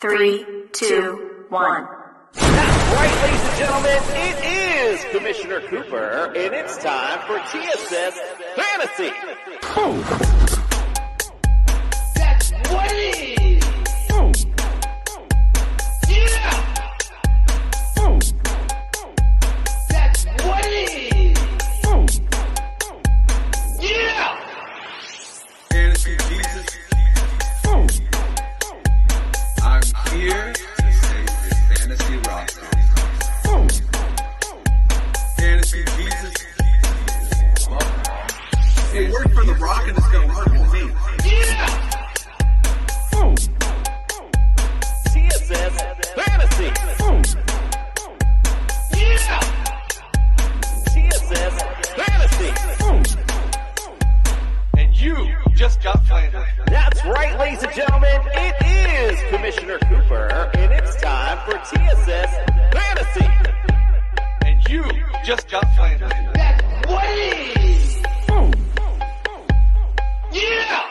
Three, two, one. That's right, ladies and gentlemen. It is Commissioner Cooper, and it's time for TSS Fantasy. That's what it is. Just got flandered. That's what. Yeah.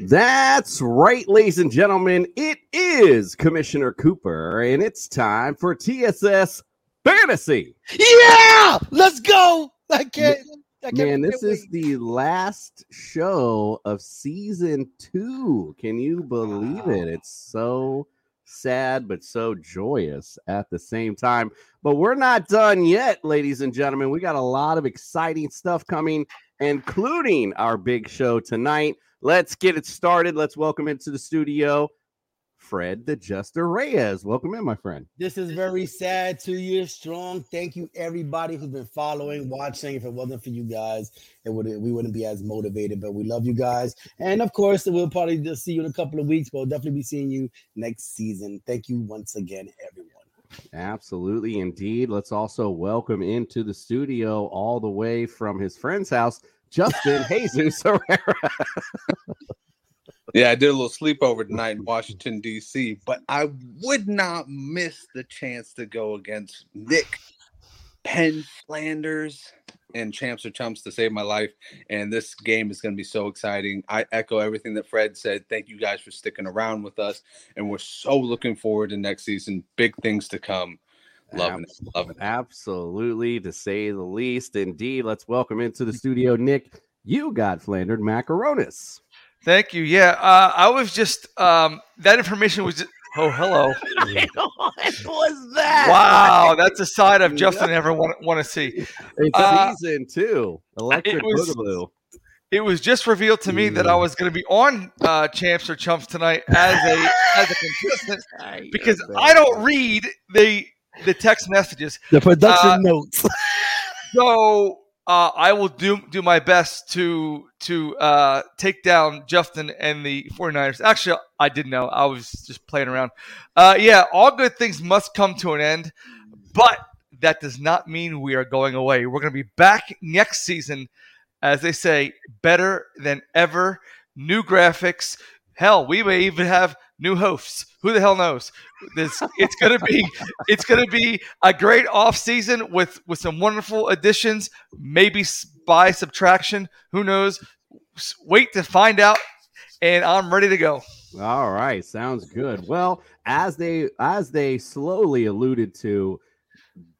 That's right, ladies and gentlemen. It is Commissioner Cooper, and it's time for TSS Fantasy. Yeah, let's go. I can't. I can't Man, this can't is the last show of season two. Can you believe it? It's so sad, but so joyous at the same time. But we're not done yet, ladies and gentlemen. We got a lot of exciting stuff coming, including our big show tonight. Let's get it started. Let's welcome into the studio Fred the Jester Reyes. Welcome in, my friend. This is very sad. Two years strong. Thank you, everybody who's been following, watching. If it wasn't for you guys, it would we wouldn't be as motivated. But we love you guys, and of course, we'll probably just see you in a couple of weeks. But we'll definitely be seeing you next season. Thank you once again, everyone. Absolutely, indeed. Let's also welcome into the studio all the way from his friend's house, Justin Jesus Herrera. Yeah, I did a little sleepover tonight in Washington, D.C., but I would not miss the chance to go against Nick Penn Flanders and Champs or Chumps to save my life. And this game is going to be so exciting. I echo everything that Fred said. Thank you guys for sticking around with us. And we're so looking forward to next season. Big things to come. Loving it. Loving it. Absolutely, to say the least. Indeed. Let's welcome into the studio, Nick. You got flandered macaronis. Thank you. Yeah, uh, I was just um, that information was. Just, oh, hello. what was that? Wow, that's a side of Justin I never want, want to see. It's Uh, season two. Electric was- Boogaloo. It was just revealed to me that I was going to be on uh, Champs or Chumps tonight as a as a contestant because I don't read the the text messages. The production Uh, notes. So uh, I will do do my best to to uh, take down Justin and the 49ers. Actually, I didn't know. I was just playing around. Uh, yeah, all good things must come to an end, but that does not mean we are going away. We're going to be back next season, as they say, better than ever. New graphics. Hell, we may even have new hosts. Who the hell knows? This it's gonna be it's gonna be a great off season with with some wonderful additions. Maybe by subtraction. Who knows? Wait to find out. And I'm ready to go. All right, sounds good. Well, as they as they slowly alluded to,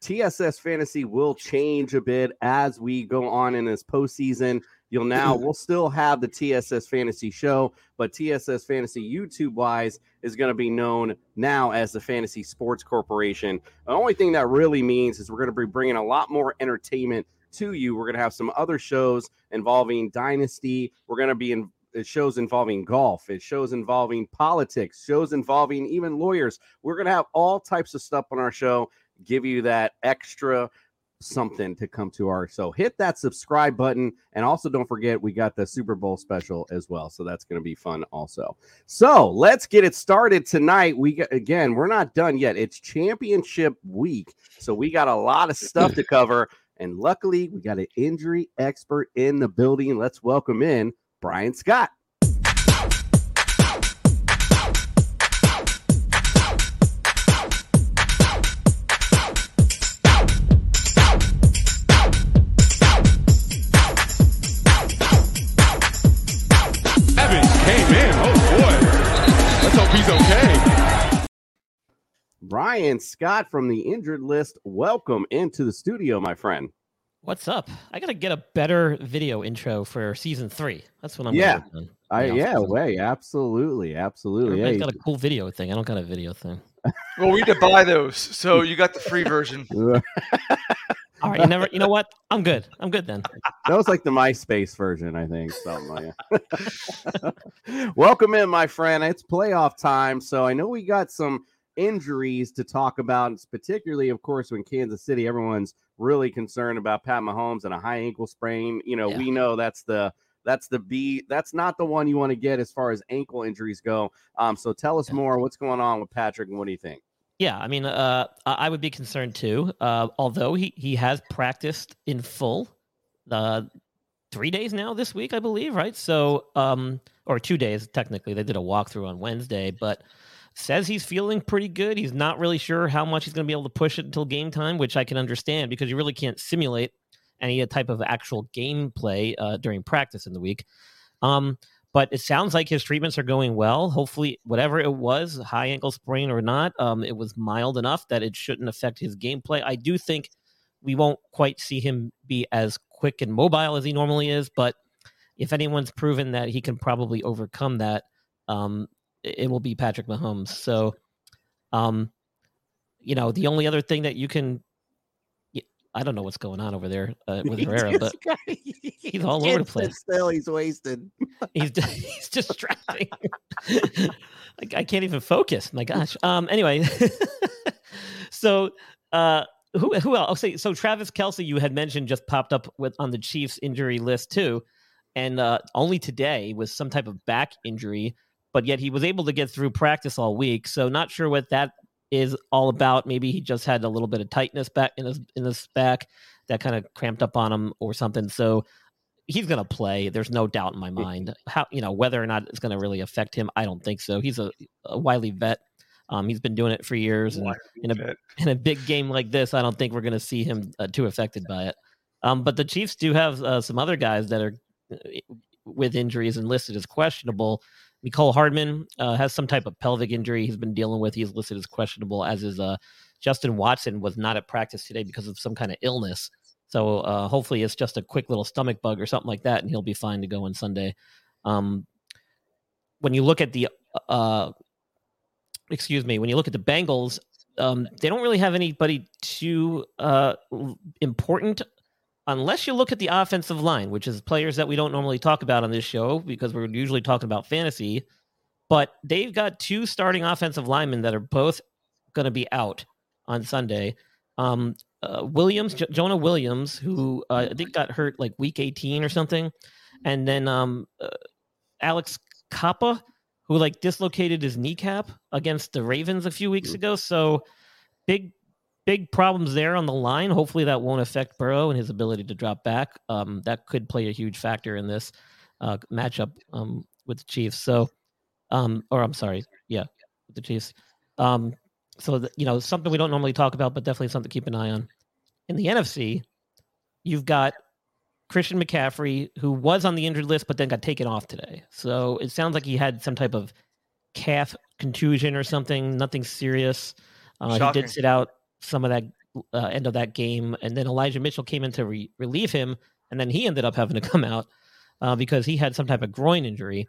TSS fantasy will change a bit as we go on in this postseason. You'll now we'll still have the TSS fantasy show, but TSS fantasy YouTube wise is going to be known now as the Fantasy Sports Corporation. The only thing that really means is we're going to be bringing a lot more entertainment to you. We're going to have some other shows involving Dynasty. We're going to be in uh, shows involving golf, it shows involving politics, shows involving even lawyers. We're going to have all types of stuff on our show, give you that extra something to come to our so hit that subscribe button and also don't forget we got the super bowl special as well so that's going to be fun also. So let's get it started tonight. We again we're not done yet. It's championship week so we got a lot of stuff to cover and luckily we got an injury expert in the building. Let's welcome in brian scott Brian Scott from the injured list. Welcome into the studio, my friend. What's up? I gotta get a better video intro for season three. That's what I'm. Yeah. gonna work on. I Yeah, yeah, awesome. way, absolutely, absolutely. Everybody's Yeah, got a cool video thing. I don't got a video thing. Well, we need to buy those, so you got the free version. All right, you never. You know what? I'm good. I'm good then. that was like the MySpace version, I think. Something like. Welcome in, my friend. It's playoff time, so I know we got some injuries to talk about. It's particularly, of course, when Kansas City, everyone's really concerned about Pat Mahomes and a high ankle sprain. You know, Yeah. we know that's the that's the B. That's not the one you want to get as far as ankle injuries go. Um, so tell us Yeah. more. What's going on with Patrick, and what do you think? Yeah, I mean, uh, I I would be concerned too. Uh, although he he has practiced in full, uh, three days now this week, I believe, right? So, um, or two days technically. They did a walkthrough on Wednesday, but says he's feeling pretty good. He's not really sure how much he's going to be able to push it until game time, which I can understand because you really can't simulate any type of actual gameplay uh, during practice in the week. Um, but it sounds like his treatments are going well. Hopefully, whatever it was, high ankle sprain or not, um, it was mild enough that it shouldn't affect his gameplay. I do think we won't quite see him be as quick and mobile as he normally is, but if anyone's proven that he can probably overcome that, um, it will be Patrick Mahomes. So, um, you know, the only other thing that you can, I don't know what's going on over there uh, with Herrera, but he's all over the place. Still, he's wasted. he's he's distracting. like I can't even focus. My gosh. Um. Anyway, so uh, who who else? Okay, so Travis Kelce, you had mentioned, just popped up with on the Chiefs injury list too, and uh, only today was some type of back injury, but yet he was able to get through practice all week. So not sure what that is all about. Maybe he just had a little bit of tightness back in his in his back that kind of cramped up on him or something. So he's going to play. There's no doubt in my mind. How you know whether or not it's going to really affect him? I don't think so. He's a, a wily vet. Um, he's been doing it for years, and in a in a big game like this, I don't think we're going to see him uh, too affected by it. Um, but the Chiefs do have uh, some other guys that are uh, with injuries and listed as questionable. Mecole Hardman uh, has some type of pelvic injury he's been dealing with. He's listed as questionable, as is uh, Justin Watson was not at practice today because of some kind of illness. So uh, hopefully it's just a quick little stomach bug or something like that, and he'll be fine to go on Sunday. Um, when you look at the, uh, excuse me, when you look at the Bengals, um, they don't really have anybody too uh, important unless you look at the offensive line, which is players that we don't normally talk about on this show because we're usually talking about fantasy. But they've got two starting offensive linemen that are both going to be out on Sunday. Um, uh, Williams, J- Jonah Williams, who uh, I think got hurt like week 18 or something, and then um, uh, Alex Cappa, who like dislocated his kneecap against the Ravens a few weeks ago. So big, big problems there on the line. Hopefully that won't affect Burrow and his ability to drop back. Um, that could play a huge factor in this uh, matchup um, with the Chiefs. So, um, or I'm sorry, yeah, with the Chiefs. Um, so that, you know something we don't normally talk about, but definitely something to keep an eye on. In the NFC, you've got Christian McCaffrey, who was on the injured list but then got taken off today. So it sounds like he had some type of calf contusion or something. Nothing serious. Uh, he did sit out some of that uh, end of that game, and then Elijah Mitchell came in to re- relieve him, and then he ended up having to come out uh, because he had some type of groin injury.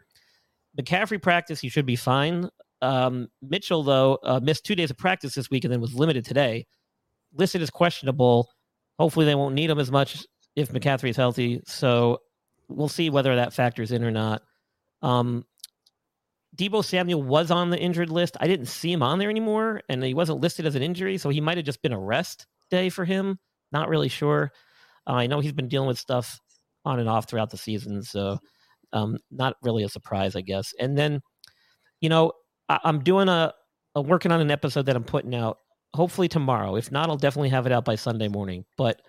McCaffrey practice, he should be fine. Um, Mitchell, though, uh, missed two days of practice this week and then was limited today. Listed as questionable. Hopefully, they won't need him as much if McCaffrey is healthy. So we'll see whether that factors in or not. Um, Deebo Samuel was on the injured list. I didn't see him on there anymore, and he wasn't listed as an injury, so he might have just been a rest day for him. Not really sure. Uh, I know he's been dealing with stuff on and off throughout the season, so um, not really a surprise, I guess. And then, you know, I- I'm doing a, a working on an episode that I'm putting out hopefully tomorrow. If not, I'll definitely have it out by Sunday morning. But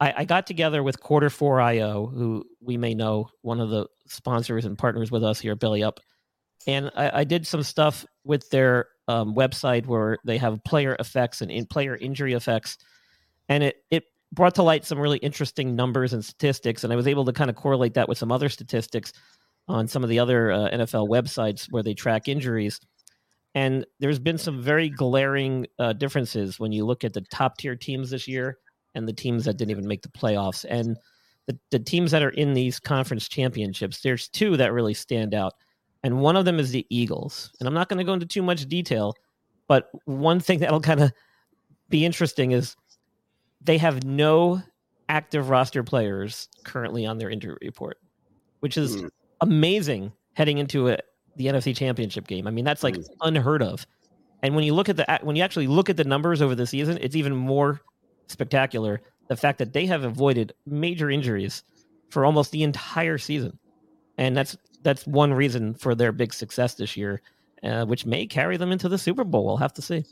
I, got together with Quarter Four IO, who we may know, one of the sponsors and partners with us here at Belly Up, and I, I did some stuff with their um, website where they have player effects and in player injury effects, and it it brought to light some really interesting numbers and statistics, and I was able to kind of correlate that with some other statistics on some of the other uh, NFL websites where they track injuries. And there's been some very glaring uh, differences when you look at the top tier teams this year and the teams that didn't even make the playoffs. And the, the teams that are in these conference championships, there's two that really stand out. And one of them is the Eagles. And I'm not going to go into too much detail, but one thing that'll kind of be interesting is they have no active roster players currently on their injury report, which is Hmm. amazing heading into a, the NFC Championship game. I mean, that's like Hmm. unheard of. And when you look at the when you actually look at the numbers over the season, it's even more spectacular. The fact that they have avoided major injuries for almost the entire season, and that's that's one reason for their big success this year, uh, which may carry them into the Super Bowl. We'll have to see.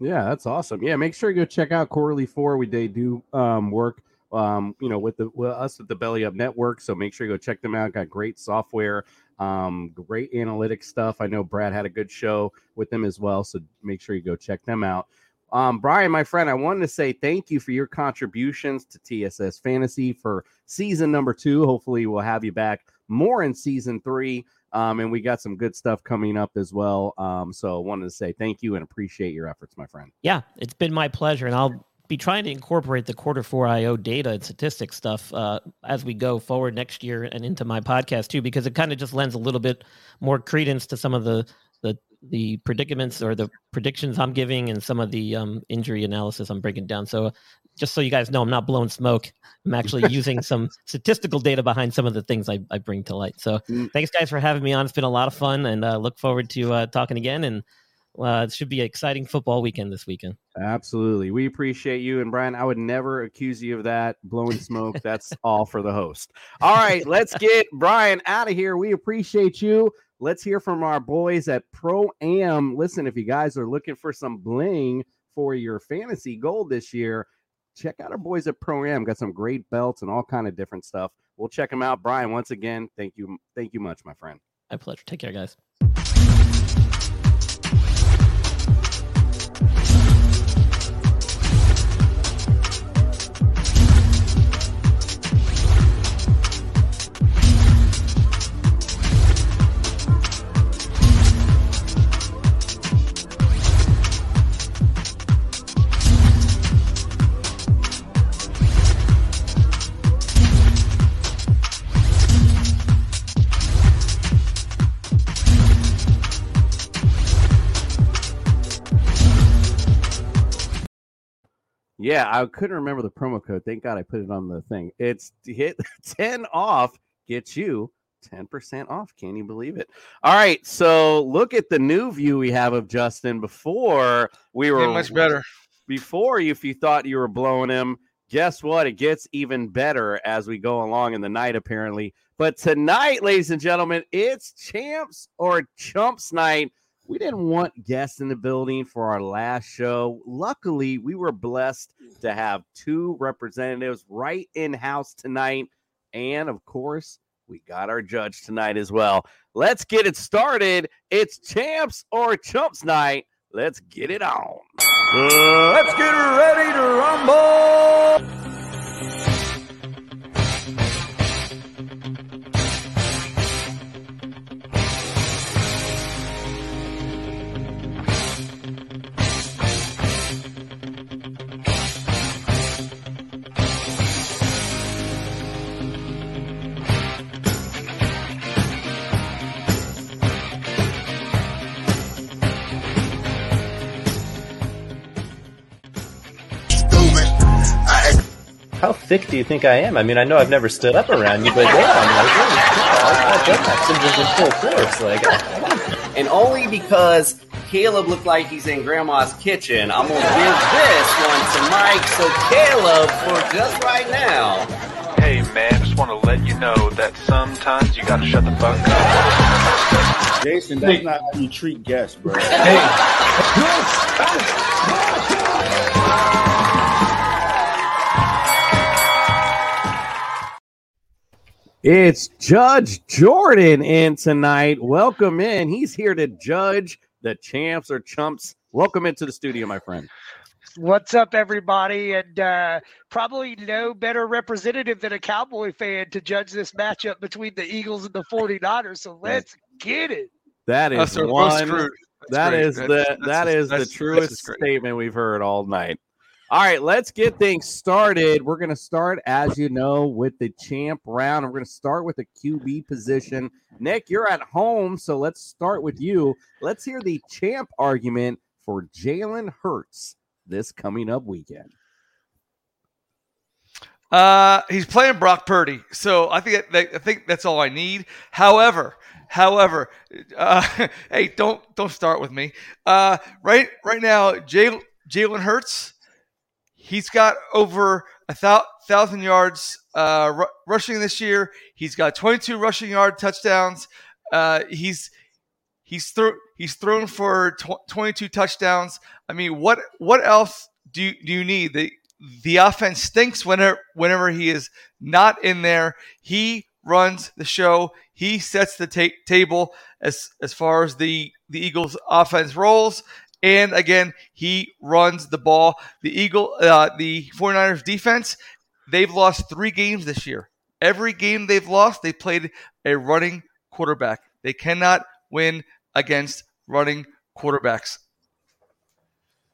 Yeah, that's awesome. Yeah, make sure you go check out Quarterly Four. We they do um, work, um, you know, with the with us at the Belly Up Network. So make sure you go check them out. Got great software, um, great analytics stuff. I know Brad had a good show with them as well. So make sure you go check them out. Um, Brian, my friend, I wanted to say thank you for your contributions to TSS Fantasy for season number two. Hopefully, we'll have you back more in season three. Um, and we got some good stuff coming up as well. Um, so I wanted to say thank you and appreciate your efforts, my friend. Yeah, it's been my pleasure, and I'll be trying to incorporate the quarter four IO data and statistics stuff uh, as we go forward next year and into my podcast too, because it kind of just lends a little bit more credence to some of the the the predicaments or the predictions I'm giving and some of the um, injury analysis I'm breaking down. So just so you guys know, I'm not blowing smoke. I'm actually using some statistical data behind some of the things I, I bring to light. So Mm. thanks guys for having me on. It's been a lot of fun, and uh, look forward to uh, talking again. And uh, it should be an exciting football weekend this weekend. Absolutely. We appreciate you. And Brian, I would never accuse you of that blowing smoke. That's all for the host. All right, let's get Brian out of here. We appreciate you. Let's hear from our boys at Pro Am. Listen, if you guys are looking for some bling for your fantasy goal this year, check out our boys at Pro Am. Got some great belts and all kind of different stuff. We'll check them out. Brian, once again, thank you. Thank you much, my friend. My pleasure. Take care, guys. Yeah, I couldn't remember the promo code. Thank God I put it on the thing. It's hit 10 off, gets you 10% off. Can you believe it? All right. So look at the new view we have of Justin before we were much better. Before, if you thought you were blowing him, guess what? It gets even better as we go along in the night, apparently. But tonight, ladies and gentlemen, it's champs or chumps night. We didn't want guests in the building for our last show. Luckily, we were blessed to have two representatives right in house tonight. And of course, we got our judge tonight as well. Let's get it started. It's champs or chumps night. Let's get it on. Let's get ready to rumble. Thick do you think I am? I mean, I know I've never stood up around you, but yeah, I'm like, holy shit, I've done that syndrome's in full force. Like, and only because Caleb looked like he's in grandma's kitchen, I'm gonna give this one to Mike. So Caleb, for just right now, Hey man, just want to let you know that sometimes you gotta shut the fuck up. Jason, that's not how you treat guests, bro. It's Judge Jordan in tonight. Welcome in. He's here to judge the champs or chumps. Welcome into the studio, my friend. What's up, everybody? And uh, probably no better representative than a Cowboy fan to judge this matchup between the Eagles and the 49ers. So let's get it. That is Us are both one screwed. That great. is That's- the that's- that is that's- the truest statement we've heard all night. All right, let's get things started. We're going to start, as you know, with the champ round. We're going to start with the QB position. Nick, you're at home, so let's start with you. Let's hear the champ argument for Jalen Hurts this coming up weekend. Uh, he's playing Brock Purdy, so I think I think that's all I need. However, however, uh, hey, don't don't start with me. Uh, right right now, Jay, Jalen Hurts, he's got over a thousand yards uh, ru- rushing this year. He's got 22 rushing yard touchdowns. Uh, he's he's throw he's thrown for tw- 22 touchdowns. I mean, what what else do you, do you need? The the offense stinks whenever whenever he is not in there. He runs the show. He sets the ta- table as as far as the the Eagles offense rolls. And again, he runs the ball. The Eagle uh, the 49ers defense, they've lost 3 games this year. Every game they've lost, they played a running quarterback. They cannot win against running quarterbacks.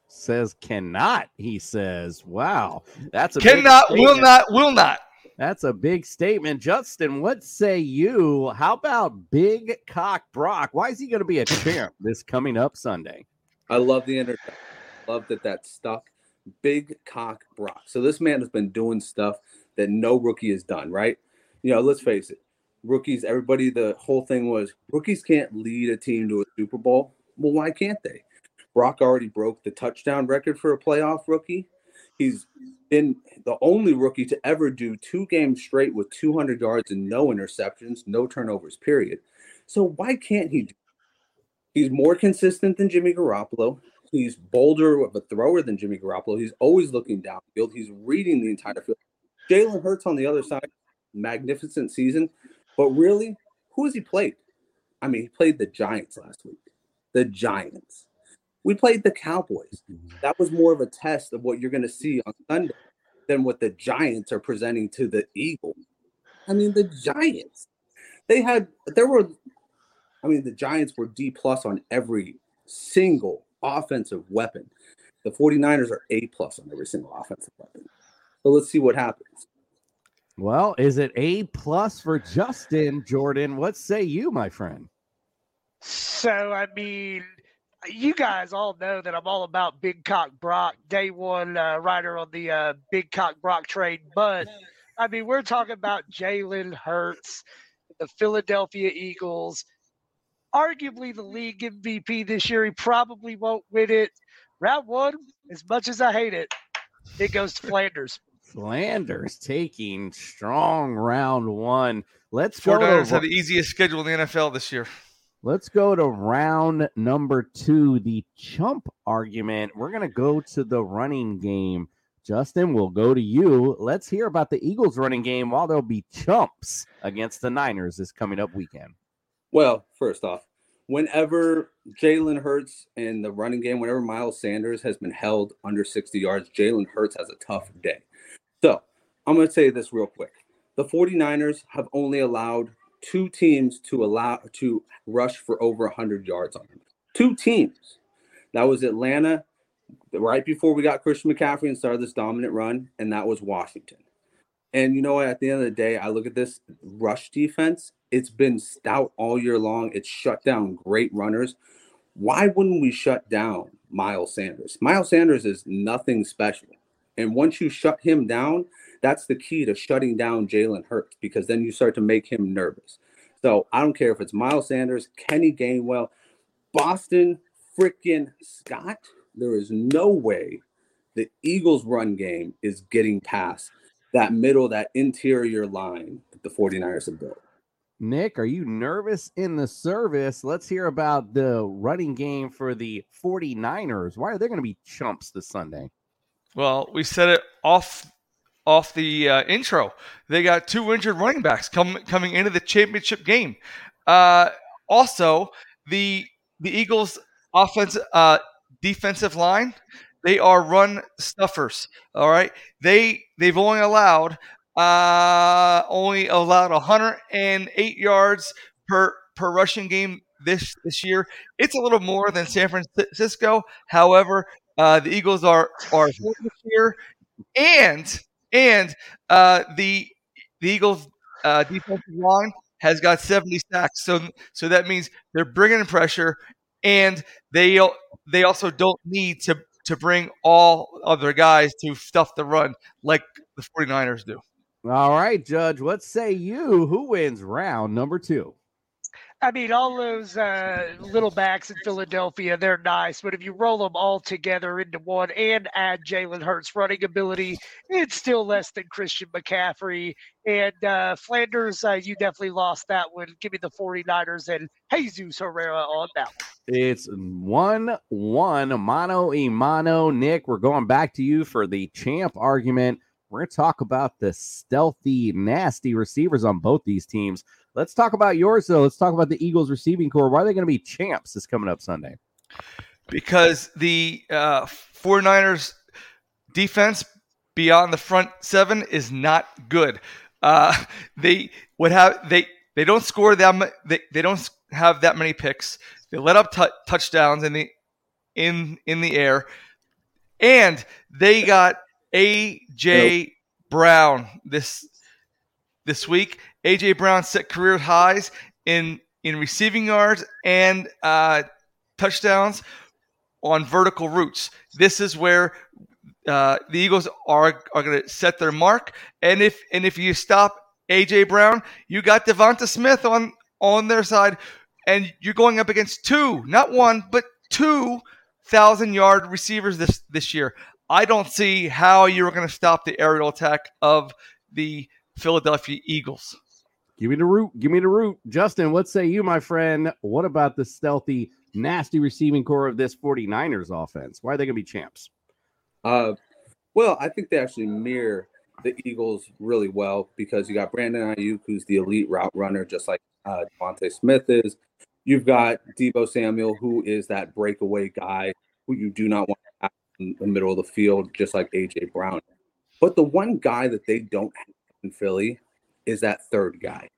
Says cannot, he says. Wow. That's a big Cannot, will not, will not. That's a big statement. Justin, what say you? How about Big Cock Brock? Why is he going to be a champ this coming up Sunday? I love the inter. Love that that stuck. Big cock Brock. So this man has been doing stuff that no rookie has done, right? You know, let's face it. Rookies, everybody, the whole thing was rookies can't lead a team to a Super Bowl. Well, why can't they? Brock already broke the touchdown record for a playoff rookie. He's been the only rookie to ever do two games straight with 200 yards and no interceptions, no turnovers, period. So why can't he do He's more consistent than Jimmy Garoppolo. He's bolder of a thrower than Jimmy Garoppolo. He's always looking downfield. He's reading the entire field. Jalen Hurts on the other side, magnificent season. But really, who has he played? I mean, he played the Giants last week. The Giants. We played the Cowboys. Mm-hmm. That was more of a test of what you're going to see on Sunday than what the Giants are presenting to the Eagles. I mean, the Giants. They had there were I mean, the Giants were D plus on every single offensive weapon. The 49ers are A plus on every single offensive weapon. So let's see what happens. Well, is it A plus for Justin Jordan? What say you, my friend? So I mean, you guys all know that I'm all about Big Cock Brock, day one uh, rider on the uh, Big Cock Brock trade. But I mean, we're talking about Jalen Hurts, the Philadelphia Eagles, arguably the league MVP this year. He probably won't win it. Round one, as much as I hate it, it goes to Flanders. Flanders taking strong round one. Let's Four go Niners to have the easiest schedule in the NFL this year. Let's go to round number two, the chump argument. We're going to go to the running game. Justin, we'll go to you. Let's hear about the Eagles running game while there'll be chumps against the Niners this coming up weekend. Well, first off, whenever Jalen Hurts in the running game, whenever Miles Sanders has been held under 60 yards, Jalen Hurts has a tough day. So I'm going to say this real quick. The 49ers have only allowed two teams to allow to rush for over 100 yards on them. Two teams. That was Atlanta right before we got Christian McCaffrey and started this dominant run, and that was Washington. And you know what? At the end of the day, I look at this rush defense. It's been stout all year long. It's shut down great runners. Why wouldn't we shut down Miles Sanders? Miles Sanders is nothing special. And once you shut him down, that's the key to shutting down Jalen Hurts because then you start to make him nervous. So I don't care if it's Miles Sanders, Kenny Gainwell, Boston freaking Scott. There is no way the Eagles' run game is getting past that middle, that interior line that the 49ers have built. Nick, are you nervous in the service? Let's hear about the running game for the 49ers. Why are they going to be chumps this Sunday? Well, we said it off off the uh, intro. They got two injured running backs coming coming into the championship game. Uh, also, the the Eagles' offense uh, defensive line they are run stuffers. All right, they they've only allowed uh, only allowed 108 yards per per rushing game this this year. It's a little more than San Francisco. However, uh, the Eagles are are this year, and and uh, the the Eagles uh, defensive line has got 70 sacks. So so that means they're bringing in pressure, and they they also don't need to to bring all other guys to stuff the run like the 49ers do. All right, Judge, what say you? Who wins round number two? I mean, all those uh, little backs in Philadelphia, they're nice, but if you roll them all together into one and add Jalen Hurts' running ability, it's still less than Christian McCaffrey. And uh, Flanders, uh, you definitely lost that one. Give me the 49ers and Jesus Herrera on that one. It's 1 1 mano e mano. Nick, we're going back to you for the champ argument. We're going to talk about the stealthy, nasty receivers on both these teams. Let's talk about yours, though. Let's talk about the Eagles receiving core. Why are they going to be champs this coming up Sunday? Because the uh, 49ers defense beyond the front seven is not good. Uh, they would have they they don't score them they, they don't have that many picks. They let up t- touchdowns in the in in the air, and they got AJ Brown this this week. AJ Brown set career highs in in receiving yards and uh, touchdowns on vertical routes. This is where uh, the Eagles are are going to set their mark. And if and if you stop AJ Brown, you got Devonta Smith on on their side, and you're going up against two, not one, but two thousand yard receivers this this year. I don't see how you're going to stop the aerial attack of the Philadelphia Eagles. Give me the root. Give me the root. Justin, what say you, my friend? What about the stealthy, nasty receiving core of this 49ers offense? Why are they going to be champs? Uh, well, I think they actually mirror the Eagles really well because you got Brandon Aiyuk, who's the elite route runner, just like uh, DeVonta Smith is. You've got Deebo Samuel, who is that breakaway guy who you do not want to have in the middle of the field, just like AJ Brown. But the one guy that they don't have in Philly is that third guy.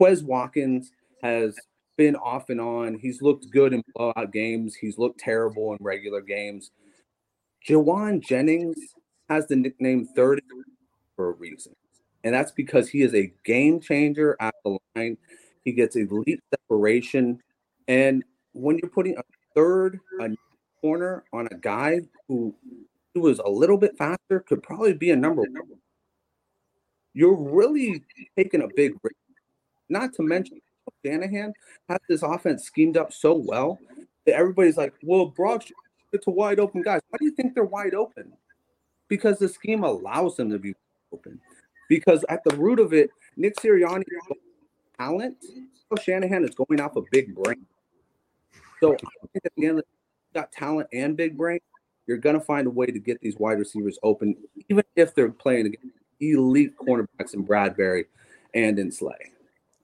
Quez Watkins has been off and on. He's looked good in blowout games. He's looked terrible in regular games. Jauan Jennings has the nickname third for a reason. And that's because he is a game changer at the line. He gets elite separation. And when you're putting a third a corner on a guy who who was a little bit faster, could probably be a number one you're really taking a big risk. Not to mention, Shanahan has this offense schemed up so well that everybody's like, well, Brock get to wide open guys. Why do you think they're wide open? Because the scheme allows them to be open. Because at the root of it, Nick Sirianni talent. Shanahan is going off a big brain. So I think at the end, got talent and big brain. You're gonna find a way to get these wide receivers open, even if they're playing against elite cornerbacks in Bradberry and in Slay.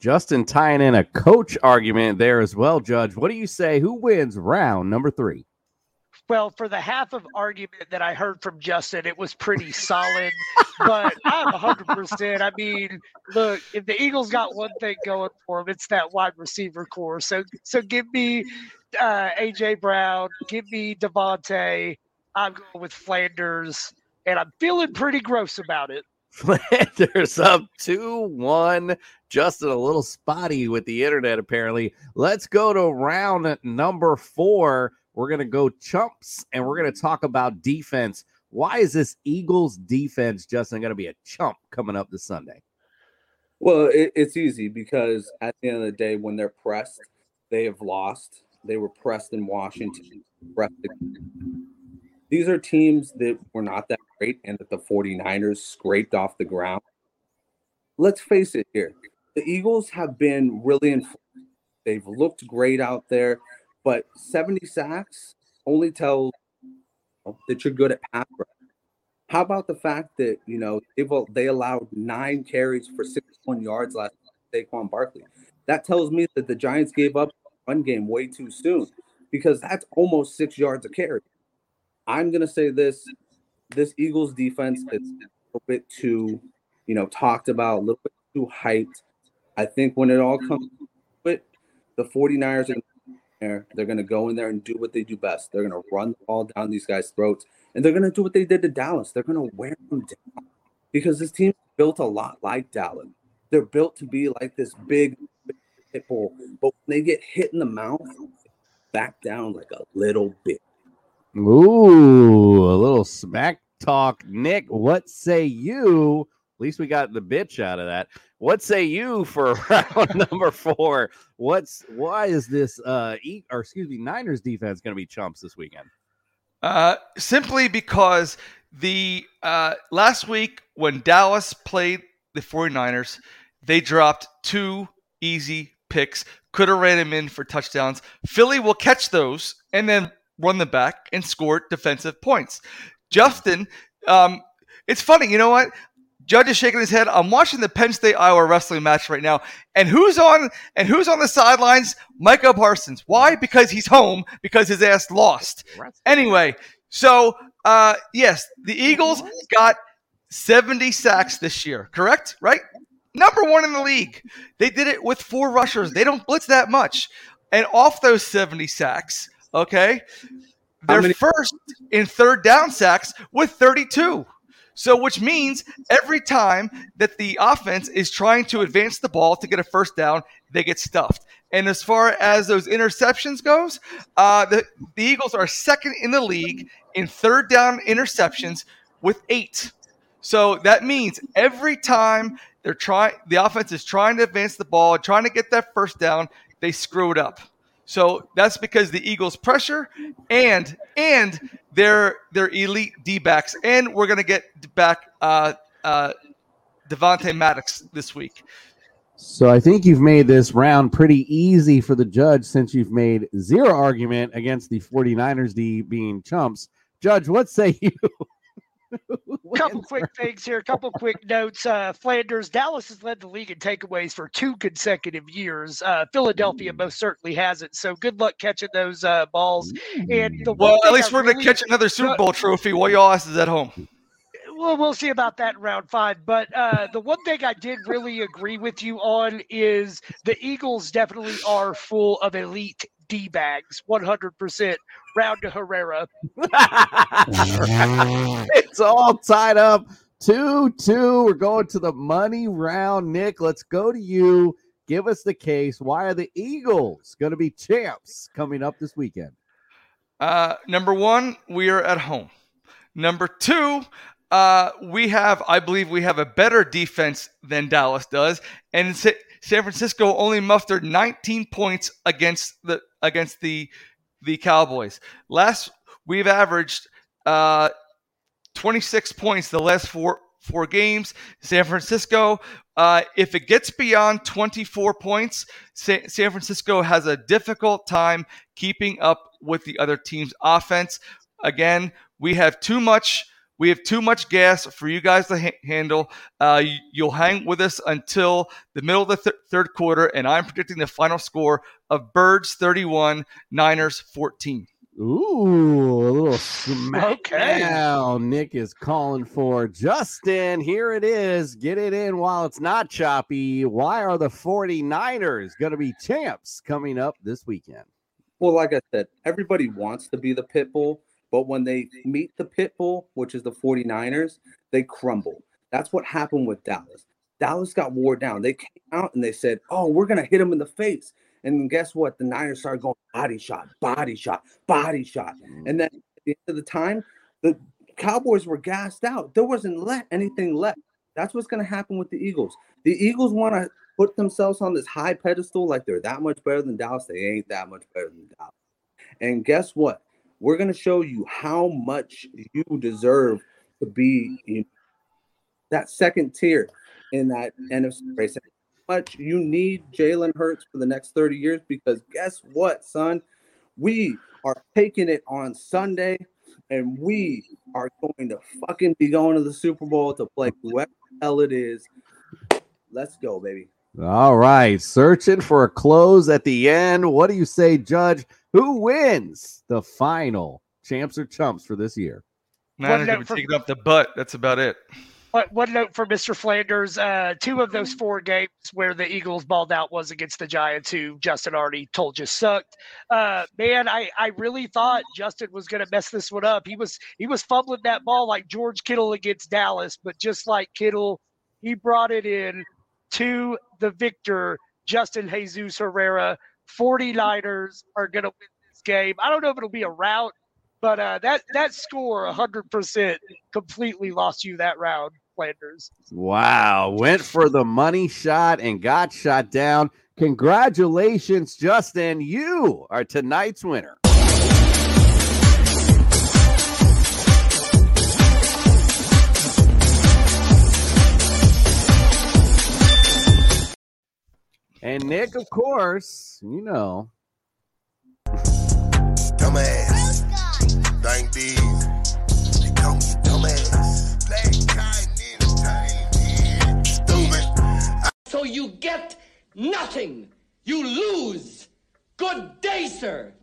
Justin tying in a coach argument there as well, Judge. What do you say? Who wins round number three? Well, for the half of argument that I heard from Justin, it was pretty solid. but I'm 100%. I mean, look, if the Eagles got one thing going for them, it's that wide receiver core. So, so give me uh, AJ Brown, give me Devontae. I'm going with Flanders, and I'm feeling pretty gross about it. Flanders up 2 1. Justin, a little spotty with the internet, apparently. Let's go to round number four. We're going to go chumps and we're going to talk about defense. Why is this Eagles defense, Justin, going to be a chump coming up this Sunday? Well, it, it's easy because at the end of the day, when they're pressed, they have lost. They were pressed in Washington. These are teams that were not that great and that the 49ers scraped off the ground. Let's face it here. The Eagles have been really they've looked great out there, but 70 sacks only tells oh, that you're good at pass rush. How about the fact that you know they allowed nine carries for 61 yards last? Saquon Barkley? That tells me that the Giants gave up one game way too soon because that's almost six yards a carry. I'm gonna say this: this Eagles defense is a little bit too, you know, talked about, a little bit too hyped. I think when it all comes to it, the 49ers are there. They're to go in there and do what they do best. They're to run the ball down these guys' throats, and they're to do what they did to Dallas. They're to wear them down because this team built a lot like Dallas. They're built to be like this big pit bull, but when they get hit in the mouth, back down like a little bit. Ooh, a little smack talk. Nick, what say you? At least we got the bitch out of that. What say you for round number four? What's why is this uh e- or excuse me, Niners defense gonna be chumps this weekend? Uh, simply because the uh, last week when Dallas played the 49ers, they dropped two easy picks. Could have ran him in for touchdowns. Philly will catch those and then run them back and score defensive points. Justin, um, it's funny. You know what? Judge is shaking his head. I'm watching the Penn State Iowa wrestling match right now, and who's on and who's on the sidelines? Micah Parsons. Why? Because he's home because his ass lost. Anyway, so uh, yes, the Eagles got 70 sacks this year. Correct? Right? Number one in the league. They did it with four rushers. They don't blitz that much, and off those 70 sacks, okay, they're first in third down sacks with 32. So, which means every time that the offense is trying to advance the ball to get a first down, they get stuffed. And as far as those interceptions goes, uh, the, the Eagles are second in the league in third down interceptions with eight. So that means every time they're trying, the offense is trying to advance the ball, trying to get that first down, they screw it up. So that's because the Eagles pressure and and their their elite D backs, and we're gonna get back uh, uh, Devontae Maddox this week. So I think you've made this round pretty easy for the judge since you've made zero argument against the 49ers D being chumps. Judge, what say you? couple quick things here, a couple quick notes. Uh, Flanders, Dallas has led the league in takeaways for two consecutive years. Uh, Philadelphia most certainly hasn't. So good luck catching those uh, balls. And the Well, at least I we're gonna catch another Super Bowl trophy while y'all asses at home. well, we'll see about that in round five. But uh, the one thing I did really agree with you on is the Eagles definitely are full of elite D bags, 100%. Round to Herrera. it's all tied up. 2 2. We're going to the money round. Nick, let's go to you. Give us the case. Why are the Eagles going to be champs coming up this weekend? Uh, number one, we are at home. Number two, uh, we have, I believe, we have a better defense than Dallas does, and Sa- San Francisco only mustered 19 points against the against the the Cowboys. Last, we've averaged uh, 26 points the last four four games. San Francisco, uh, if it gets beyond 24 points, Sa- San Francisco has a difficult time keeping up with the other team's offense. Again, we have too much. We have too much gas for you guys to ha- handle. Uh, you- you'll hang with us until the middle of the th- third quarter, and I'm predicting the final score of Birds 31, Niners 14. Ooh, a little smack Okay. down. Nick is calling for Justin. Here it is. Get it in while it's not choppy. Why are the 49ers going to be champs coming up this weekend? Well, like I said, everybody wants to be the pit bull, but when they meet the pit bull, which is the 49ers, they crumble. That's what happened with Dallas. Dallas got wore down. They came out and they said, Oh, we're going to hit them in the face. And guess what? The Niners started going body shot, body shot, body shot. And then at the end of the time, the Cowboys were gassed out. There wasn't let anything left. That's what's going to happen with the Eagles. The Eagles want to put themselves on this high pedestal like they're that much better than Dallas. They ain't that much better than Dallas. And guess what? We're going to show you how much you deserve to be in that second tier in that NFC race. How much you need Jalen Hurts for the next 30 years because guess what, son? We are taking it on Sunday and we are going to fucking be going to the Super Bowl to play whoever the hell it is. Let's go, baby. All right, searching for a close at the end. What do you say, Judge? Who wins the final champs or chumps for this year? Niners note gonna for- taking up the butt. That's about it. But one note for Mr. Flanders: uh, two of those four games where the Eagles balled out was against the Giants, who Justin already told you sucked. Uh, man, I, I really thought Justin was going to mess this one up. He was he was fumbling that ball like George Kittle against Dallas, but just like Kittle, he brought it in to the victor, Justin Jesus Herrera. 49ers are going to win this game. I don't know if it'll be a rout, but uh, that that score, 100%, completely lost you that round, Flanders. Wow. Went for the money shot and got shot down. Congratulations, Justin. You are tonight's winner. And Nick, of course, you know. Dumbass. Thank these. They call me dumbass. Black cotton. Stupid. So you get nothing. You lose. Good day, sir.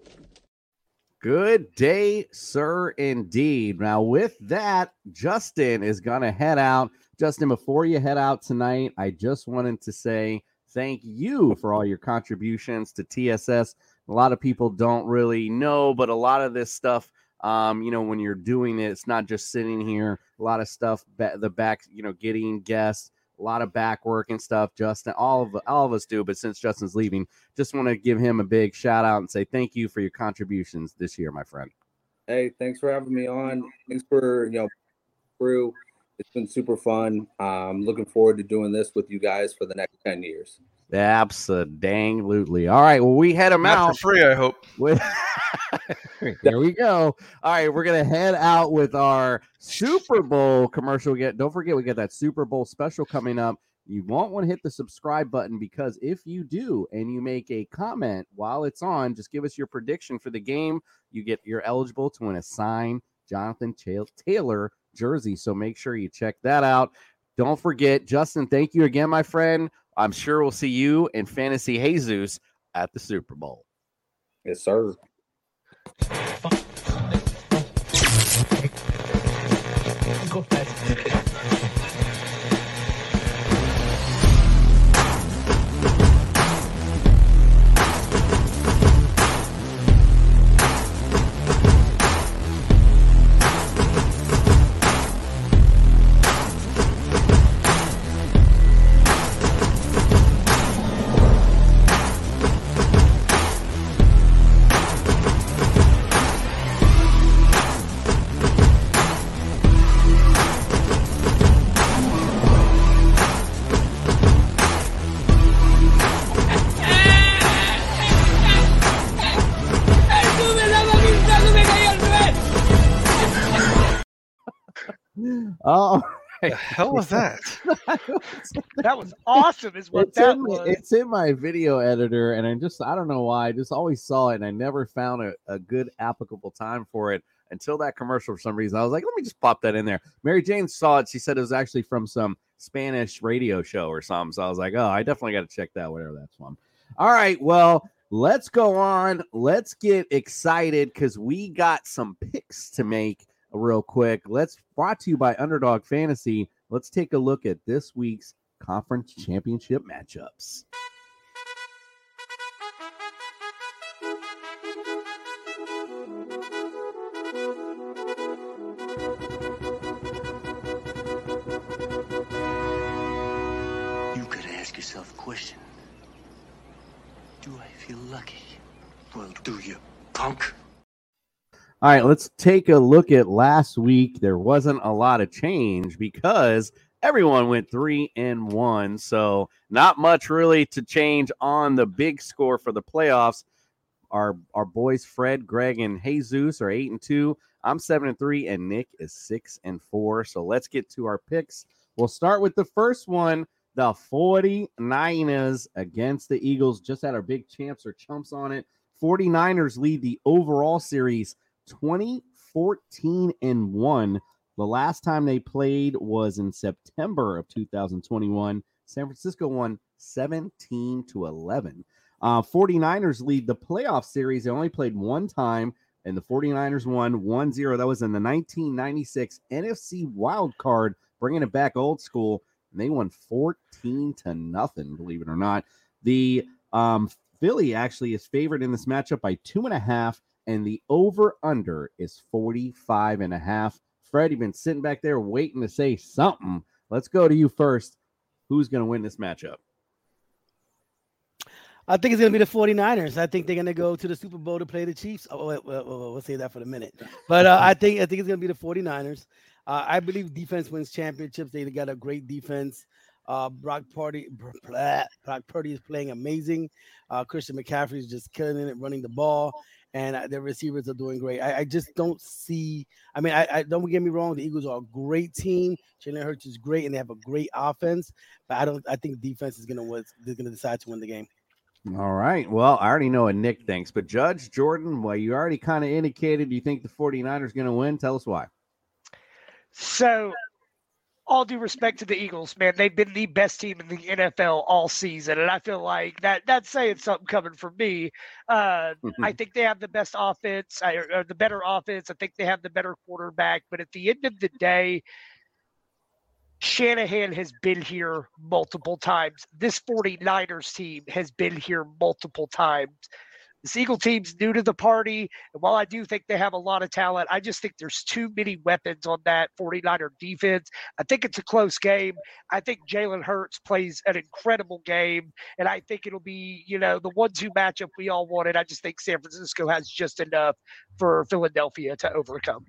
Good day, sir, indeed. Now, with that, Justin is going to head out. Justin, before you head out tonight, I just wanted to say thank you for all your contributions to TSS. A lot of people don't really know, but a lot of this stuff, um, you know, when you're doing it, it's not just sitting here. A lot of stuff, the back, you know, getting guests, a lot of back work and stuff. Justin, all of all of us do, but since Justin's leaving, just want to give him a big shout out and say thank you for your contributions this year, my friend. Hey, thanks for having me on. Thanks for you know through. It's been super fun. Um, looking forward to doing this with you guys for the next ten years. Absolutely. All right. Well, we head them Not out. for free, I hope. With- there we go. All right, we're gonna head out with our Super Bowl commercial. Get don't forget we got that Super Bowl special coming up. You won't want to hit the subscribe button because if you do and you make a comment while it's on, just give us your prediction for the game. You get you're eligible to win a signed Jonathan Taylor jersey. So make sure you check that out. Don't forget, Justin. Thank you again, my friend. I'm sure we'll see you in Fantasy Jesus at the Super Bowl. Yes, sir. Oh, the hell was that? That was awesome, is what it's that in, my- was. it's in my video editor, and I just I don't know why I just always saw it, and I never found a, a good applicable time for it until that commercial for some reason. I was like, let me just pop that in there. Mary Jane saw it. She said it was actually from some Spanish radio show or something. So I was like, oh, I definitely got to check that, whatever that's from. All right, well, let's go on. Let's get excited because we got some picks to make real quick. Let's brought to you by Underdog Fantasy. Let's take a look at this week's conference championship matchups. You could ask yourself a question. Do I feel lucky? Well, do you, punk? All right, let's take a look at last week. There wasn't a lot of change because everyone went three and one. So, not much really to change on the big score for the playoffs. Our our boys Fred, Greg, and Jesus are eight and two. I'm seven and three, and Nick is six and four. So let's get to our picks. We'll start with the first one. The 49ers against the Eagles. Just had our big champs or chumps on it. 49ers lead the overall series 2014 and 1. The last time they played was in September of 2021. San Francisco won 17 to 11. Uh, 49ers lead the playoff series. They only played one time, and the 49ers won 1 0. That was in the 1996 NFC wild card bringing it back old school. And they won 14 to nothing, believe it or not. The um, Philly actually is favored in this matchup by two and a half, and the over under is 45 and a half. Fred, been sitting back there waiting to say something. Let's go to you first. Who's going to win this matchup? I think it's going to be the 49ers. I think they're going to go to the Super Bowl to play the Chiefs. Oh, wait, wait, wait, we'll say that for a minute. But uh, I think I think it's going to be the 49ers. Uh, I believe defense wins championships. They got a great defense. Uh, Brock Purdy, Brock Purdy is playing amazing. Uh, Christian McCaffrey is just killing it, running the ball, and uh, their receivers are doing great. I, I just don't see. I mean, I, I, don't get me wrong. The Eagles are a great team. Jalen Hurts is great, and they have a great offense. But I don't. I think defense is going to win. They're going to decide to win the game. All right. Well, I already know what Nick thinks, but Judge Jordan, well, you already kind of indicated you think the 49ers going to win. Tell us why. So, all due respect to the Eagles, man, they've been the best team in the NFL all season, and I feel like that that's saying something coming from me. Uh, I think they have the best offense, or, or the better offense. I think they have the better quarterback, but at the end of the day, Shanahan has been here multiple times. This 49ers team has been here multiple times. This Eagle team's new to the party. And while I do think they have a lot of talent, I just think there's too many weapons on that 49er defense. I think it's a close game. I think Jalen Hurts plays an incredible game. And I think it'll be, you know, the one two matchup we all wanted. I just think San Francisco has just enough for Philadelphia to overcome.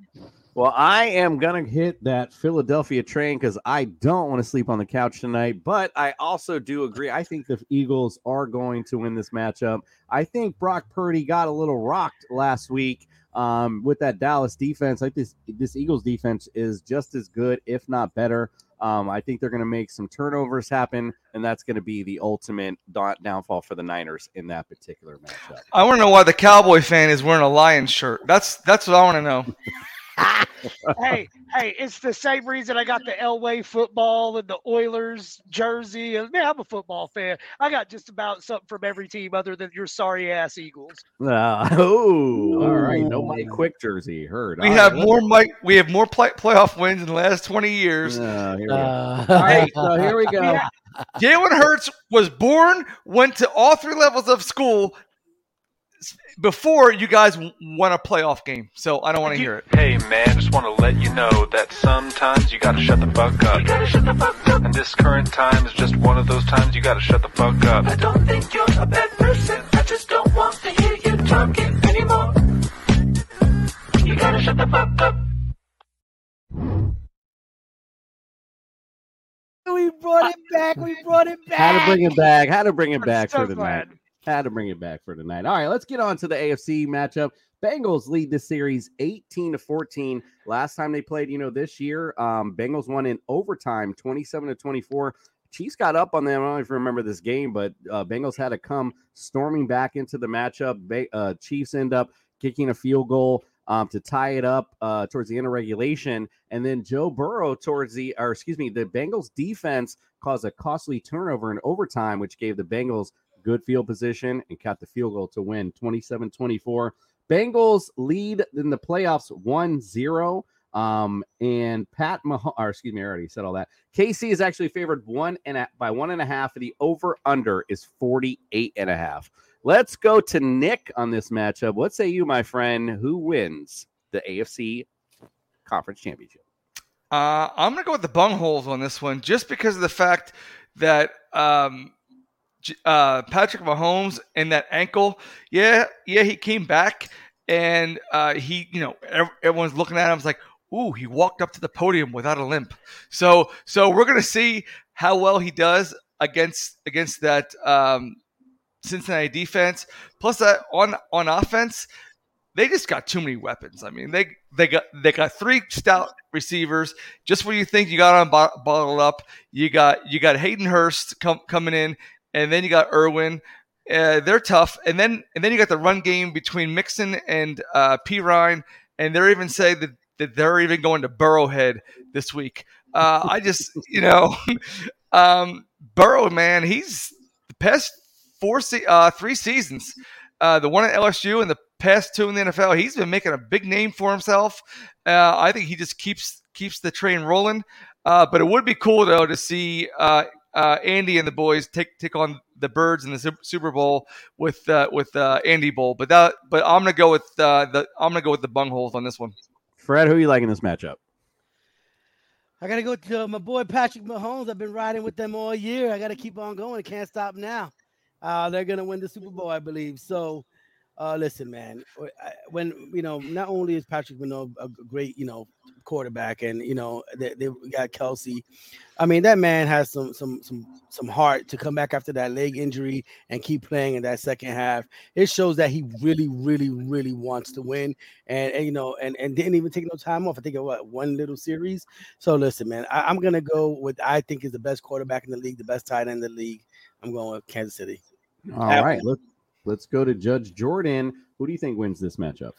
Well, I am going to hit that Philadelphia train because I don't want to sleep on the couch tonight. But I also do agree. I think the Eagles are going to win this matchup. I think Brock Purdy got a little rocked last week um, with that Dallas defense. I think this, this Eagles defense is just as good, if not better. Um, I think they're going to make some turnovers happen, and that's going to be the ultimate downfall for the Niners in that particular matchup. I want to know why the Cowboy fan is wearing a Lions shirt. That's that's what I want to know. hey, hey, it's the same reason I got the Elway football and the Oilers jersey. And man, I'm a football fan. I got just about something from every team other than your sorry ass Eagles. Uh, oh, all right. No Mike Quick jersey. Heard. We All have right, more Mike. We have more play, playoff wins in the last twenty years. Uh, here we go. All right, so here we go. Jalen Hurts was born, went to all three levels of school s- before you guys w- won a playoff game. So I don't want to hear it. Hey man, just want to let you know that sometimes you gotta shut the fuck up. You gotta shut the fuck up. And this current time is just one of those times you gotta shut the fuck up. I don't think you're a bad person. I just don't want to hear you talking anymore. You gotta shut the fuck up. We brought it back. We brought it back. How to bring it back? How to bring it I'm back so for the glad. How to bring it back for tonight? All right, let's get on to the AFC matchup. Bengals lead this series 18 to 14. Last time they played, you know, this year, um, Bengals won in overtime, 27 to 24. Chiefs got up on them. I don't know if you remember this game, but uh, Bengals had to come storming back into the matchup. Ba- uh, Chiefs end up kicking a field goal um, to tie it up uh, towards the end of regulation, and then Joe Burrow towards the, or excuse me, the Bengals defense caused a costly turnover in overtime, which gave the Bengals good field position and caught the field goal to win 27 24. Bengals lead in the playoffs 1 0. Um, and Pat Mahomes, or excuse me, I already said all that. KC is actually favored one and a, by one and a half. The over under is 48 and a half. Let's go to Nick on this matchup. What say you, my friend? Who wins the AFC Conference Championship? Uh, I'm to go with the bungholes on this one just because of the fact that um, uh, Patrick Mahomes and that ankle, yeah, yeah, he came back and uh, he, you know, everyone's looking at him. It's like, ooh, he walked up to the podium without a limp. So, so we're to see how well he does against against that um, Cincinnati defense. Plus, that on on offense, they just got too many weapons. I mean, they they got they got three stout receivers. Just when you think you got them bottled up, you got you got Hayden Hurst com- coming in, and then you got Irwin. Uh, they're tough, and then and then you got the run game between Mixon and uh, Perine, and they're even say that, that they're even going to Burrowhead this week. Uh, I just you know, um, Burrow man, he's the past four se- uh, three seasons, uh, the one at LSU and the past two in the NFL. He's been making a big name for himself. Uh, I think he just keeps keeps the train rolling. Uh, but it would be cool though to see uh, uh, Andy and the boys take take on the Birds in the Super Bowl with uh, with uh, Andy Bowl. But that but I'm gonna go with uh, the I'm gonna go with the bungholes on this one. Fred, who are you liking this matchup? I gotta go to uh, my boy Patrick Mahomes. I've been riding with them all year. I gotta keep on going. Can't stop now. Uh, they're gonna win the Super Bowl, I believe. So, uh, listen, man. When you know, not only is Patrick Mahomes a great, you know, quarterback, and you know they, they got Kelce. I mean, that man has some some some some heart to come back after that leg injury and keep playing in that second half. It shows that he really, really, really wants to win, and, and you know, and and didn't even take no time off. I think of what one little series. So listen, man, I, I'm gonna go with I think is the best quarterback in the league, the best tight end in the league. I'm going with Kansas City. All right, home. Let's go to Judge Jordan. Who do you think wins this matchup?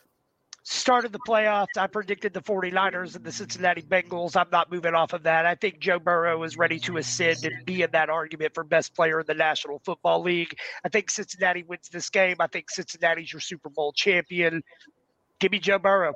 started the playoffs. I predicted the 49ers and the Cincinnati Bengals. I'm not moving off of that. I think Joe Burrow is ready to ascend and be in that argument for best player in the National Football League. I think Cincinnati wins this game. I think Cincinnati's your Super Bowl champion. Give me Joe Burrow.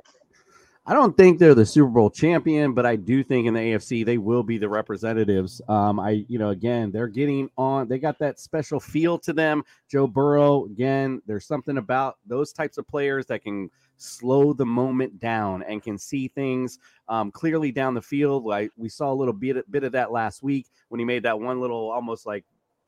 I don't think they're the Super Bowl champion, but I do think in the AFC they will be the representatives. Um, I, you know, again, they're getting on. They got that special feel to them. Joe Burrow, again, there's something about those types of players that can slow the moment down and can see things um, clearly down the field. Like we saw a little bit bit of that last week when he made that one little almost like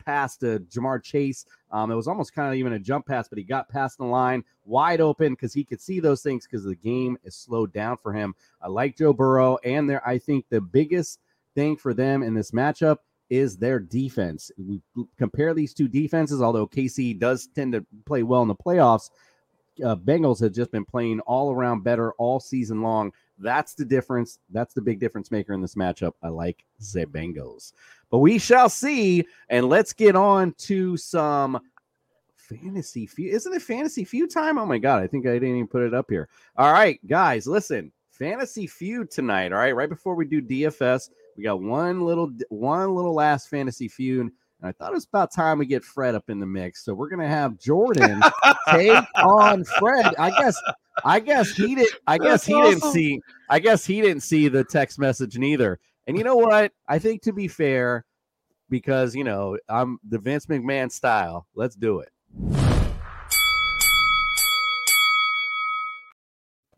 pass to Ja'Marr Chase. Um, it was almost kind of even a jump pass, but he got past the line wide open because he could see those things because the game is slowed down for him. I like Joe Burrow, and there I think the biggest thing for them in this matchup is their defense. We compare these two defenses, although KC does tend to play well in the playoffs. Uh, Bengals have just been playing all around better all season long. That's the difference. That's the big difference maker in this matchup. I like the Bengals. But we shall see. And let's get on to some fantasy feud. Isn't it fantasy feud time? Oh my god, I think I didn't even put it up here. All right, guys, listen. Fantasy feud tonight. All right, right before we do DFS, we got one little one little last fantasy feud. And I thought it was about time we get Fred up in the mix. So we're gonna have Jordan take on Fred. I guess I guess he did I guess That's he didn't see I guess he didn't see the text message neither. And you know what? I think to be fair, because you know, I'm the Vince McMahon style. Let's do it.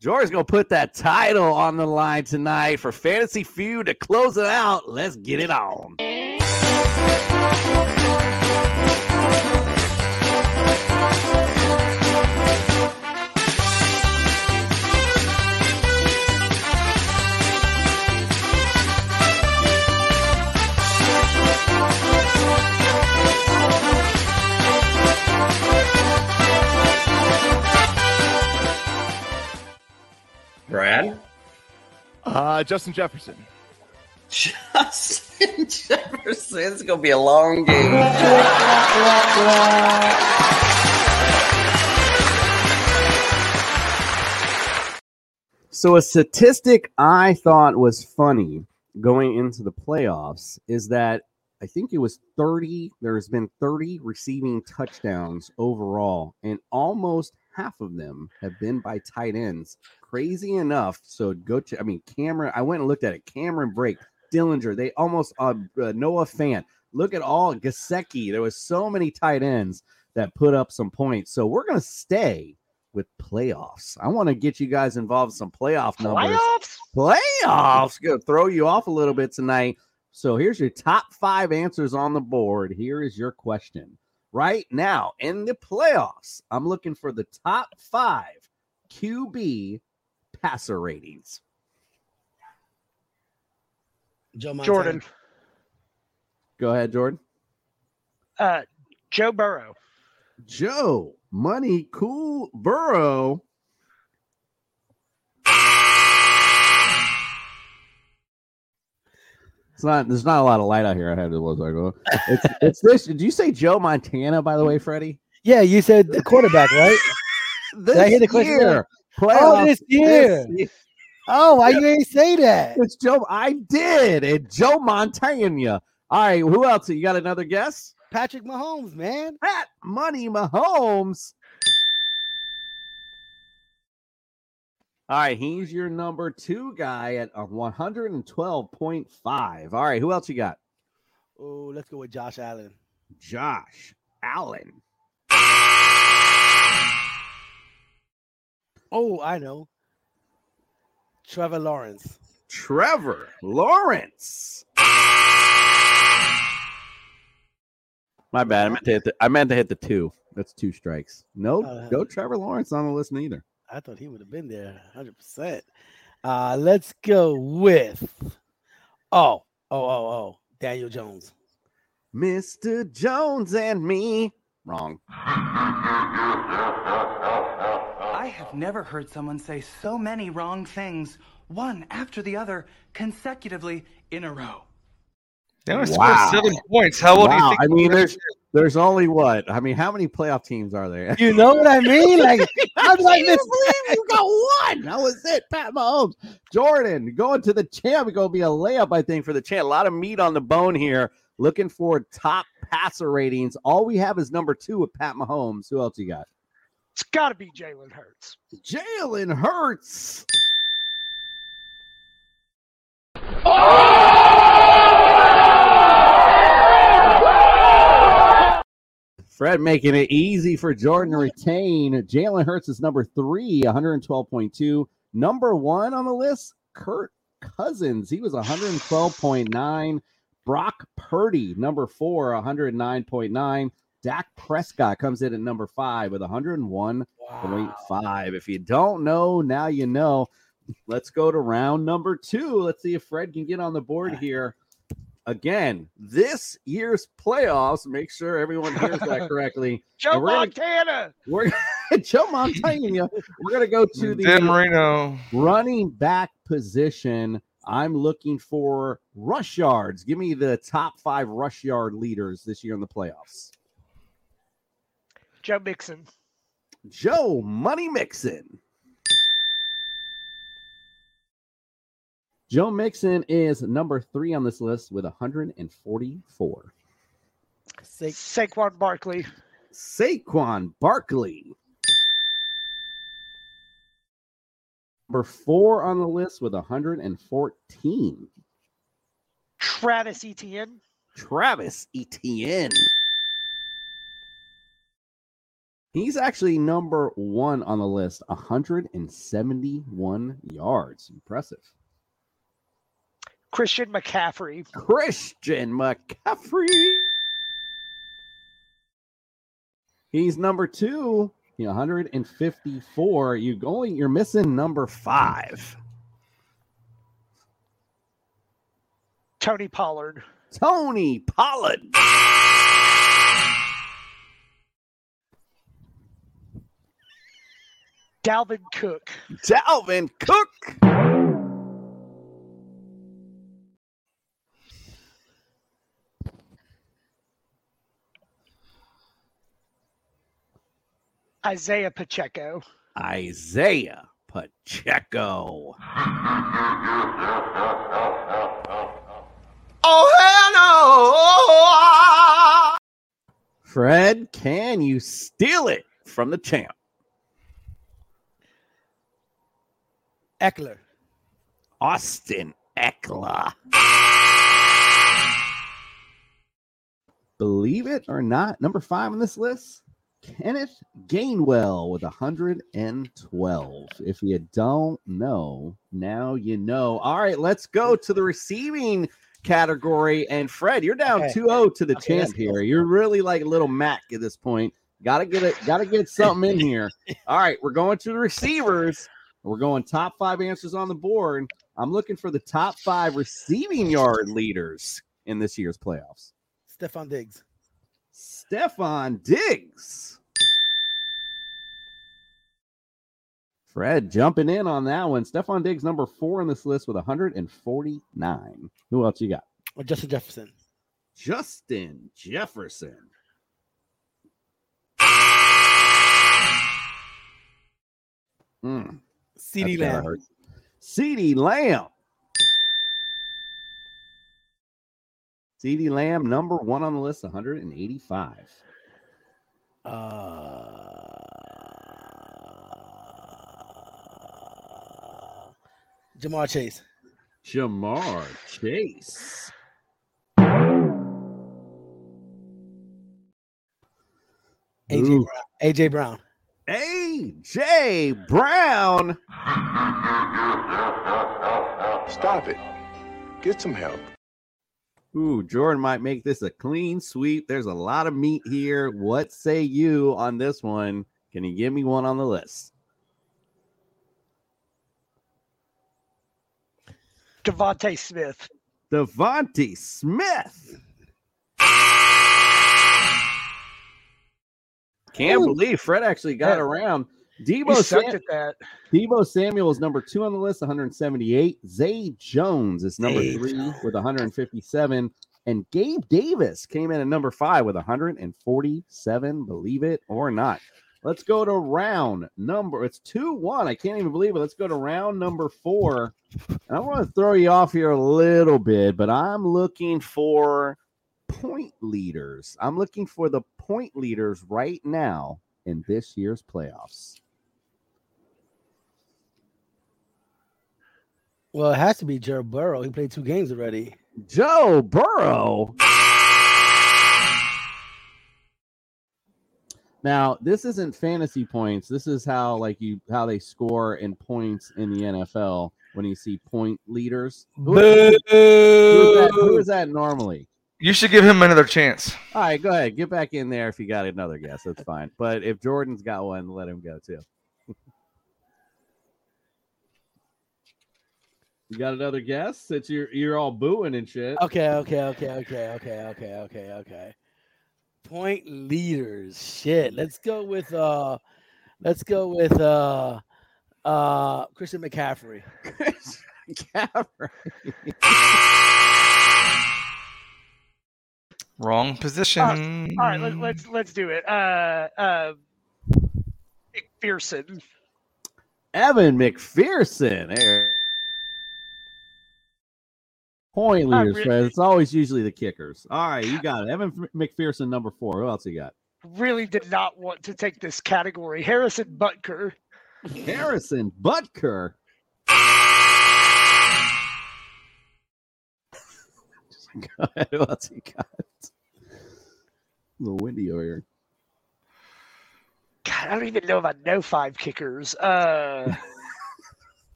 Jordan's gonna put that title on the line tonight for Fantasy Feud to close it out. Let's get it on. Uh, Justin Jefferson. Justin Jefferson. It's gonna be a long game. So a statistic I thought was funny going into the playoffs is that I think it was 30 there's been 30 receiving touchdowns overall and almost half of them have been by tight ends. Crazy enough. So go to I mean Cameron I went and looked at it. Cameron Brate, Dillinger, they almost uh, uh, Noah Fant. Look at all Gesicki. There was so many tight ends that put up some points. So we're going to stay with playoffs. I want to get you guys involved in some playoff numbers. Playoffs? Playoffs. Gonna throw you off a little bit tonight. So here's your top five answers on the board. Here is your question. Right now in the playoffs, I'm looking for the top five QB passer ratings. Joe Montana. Jordan. Go ahead, Jordan. Uh, Joe Burrow. Joe, money, cool, Burrow. It's not. There's not a lot of light out here. I had to look. Like, it's, it's this. Did you say Joe Montana? By the way, Freddie. Yeah, you said the quarterback, right? This Did I hear the question? year, Oh, this year. this Oh, why you ain't say that? It's Joe. I did. It Joe Montana. All right. Who else? You got another guess? Patrick Mahomes, man. Pat Money Mahomes. All right, he's your number two guy at a 112.5. All right, who else you got? Oh, let's go with Josh Allen. Josh Allen. Oh, I know. Trevor Lawrence. Trevor Lawrence. My bad. I meant to hit the, I meant to hit the two. That's two strikes. No, Uh, no Trevor Lawrence on the list neither. I thought he would have been there 100%. Uh, let's go with, oh, oh, oh, oh, Daniel Jones. Mr. Jones and me. Wrong. I have never heard someone say so many wrong things, one after the other, consecutively in a row. They only scored seven points. How well do you think? I mean, there's there's only what? I mean, how many playoff teams are there? You know what I mean? Like, I'm like this. you got one. That was it, Pat Mahomes. Jordan going to the champ. Going to be a layup, I think, for the champ. A lot of meat on the bone here. Looking for top passer ratings. All we have is number two with Pat Mahomes. Who else you got? It's got to be Jalen Hurts. Jalen Hurts. Fred making it easy for Jordan to retain. Jalen Hurts is number three, 112.2. Number one on the list, Kirk Cousins. He was 112.9. Brock Purdy, number four, 109.9. Dak Prescott comes in at number five with 101.5. If you don't know, now you know. Let's go to round number two. Let's see if Fred can get on the board ah. here. Again, this year's playoffs, make sure everyone hears that correctly. Joe we're gonna- Montana. we're Joe Montana. We're gonna go to the Marino. running back position. I'm looking for rush yards. Give me the top five rush yard leaders this year in the playoffs. Joe Mixon. Joe Money Mixon. Joe Mixon is number three on this list with 144. Sa- Saquon Barkley. Saquon Barkley. Number four on the list with 114. Travis Etienne. Travis Etienne. He's actually number one on the list, 171 yards. Impressive. Christian McCaffrey. Christian McCaffrey. He's number two, you know, 154. You going, you're missing number five. Tony Pollard. Tony Pollard. Dalvin Cook. Dalvin Cook. Isaiah Pacheco. Isaiah Pacheco. Oh, hell no! Fred, can you steal it from the champ? Ekeler. Austin Ekeler. Believe it or not, number five on this list, Kenneth Gainwell with 112. If you don't know, now you know. All right, let's go to the receiving category. And Fred, you're down Okay. 2-0 to the Okay, let's champ here. You're really like a little Mac at this point. Gotta get it, gotta get something in here. All right, we're going to the receivers. We're going top five answers on the board. I'm looking for the top five receiving yard leaders in this year's playoffs. Stefon Diggs. Stefon Diggs. Fred jumping in on that one. Stefon Diggs, number four on this list with 149. Who else you got? Or Justin Jefferson. Justin Jefferson. Mm, CeeDee Lamb. CeeDee Lamb. CeeDee Lamb, number one on the list, 185. Uh, Ja'Marr Chase. Ja'Marr Chase. AJ Brown. AJ Brown. AJ Brown. Stop it. Get some help. Ooh, Jordan might make this a clean sweep. There's a lot of meat here. What say you on this one? Can you give me one on the list? DeVonta Smith. DeVonta Smith. Can't believe Fred actually got Yeah. around. He Deebo, sucked Sam- at that. Deebo Samuel is number two on the list, 178. Zay Jones is number Zay three with 157. And Gabe Davis came in at number five with 147, believe it or not. Let's go to round number. It's 2 1. I can't even believe it. Let's go to round number four. And I want to throw you off here a little bit, but I'm looking for point leaders. I'm looking for the point leaders right now in this year's playoffs. Well, it has to be Joe Burrow. He played two games already. Joe Burrow. Now, this isn't fantasy points. This is how like you how they score in points in the NFL when you see point leaders. Who, who is that, who is that normally? You should give him another chance. All right, go ahead. Get back in there if you got another guess. That's fine. But if Jordan's got one, let him go too. You got another guess? Since you're you're all booing and shit. Okay, okay, okay, okay, okay, okay, okay, okay. Point leaders. Shit. Let's go with uh let's go with uh uh Christian McCaffrey. McCaffrey. Wrong position. All right, let, let's let's do it. Uh, uh, McPherson. Evan McPherson. There. Point leaders, re- Fred. It's always usually the kickers. All right, you got it. Evan McPherson, number four. Who else you got? Really did not want to take this category. Harrison Butker. Harrison Butker. Go ahead. Who else you got? A little windy over here. God, I don't even know if I know five kickers. Uh,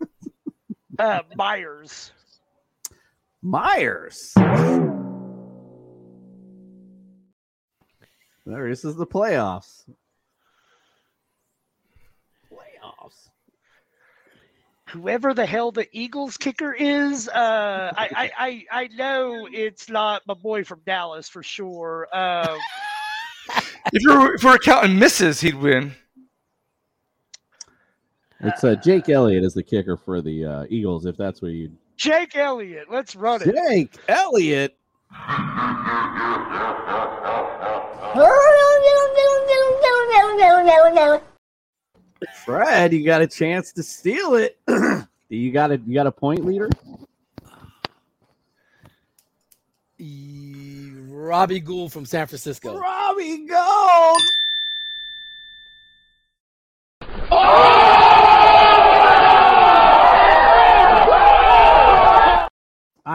uh, Myers. Myers. There, this is the playoffs. Playoffs. Whoever the hell the Eagles kicker is, uh, I, I, I, I know it's not my boy from Dallas for sure. Um, If you're if we're counting misses, he'd win. It's uh, Jake Elliott is the kicker for the uh, Eagles. If that's what you. Jake Elliott. Let's run it. Jake Elliott. Fred, you got a chance to steal it. you got a you got a point leader. E- Robbie Gould from San Francisco. Robbie Gould.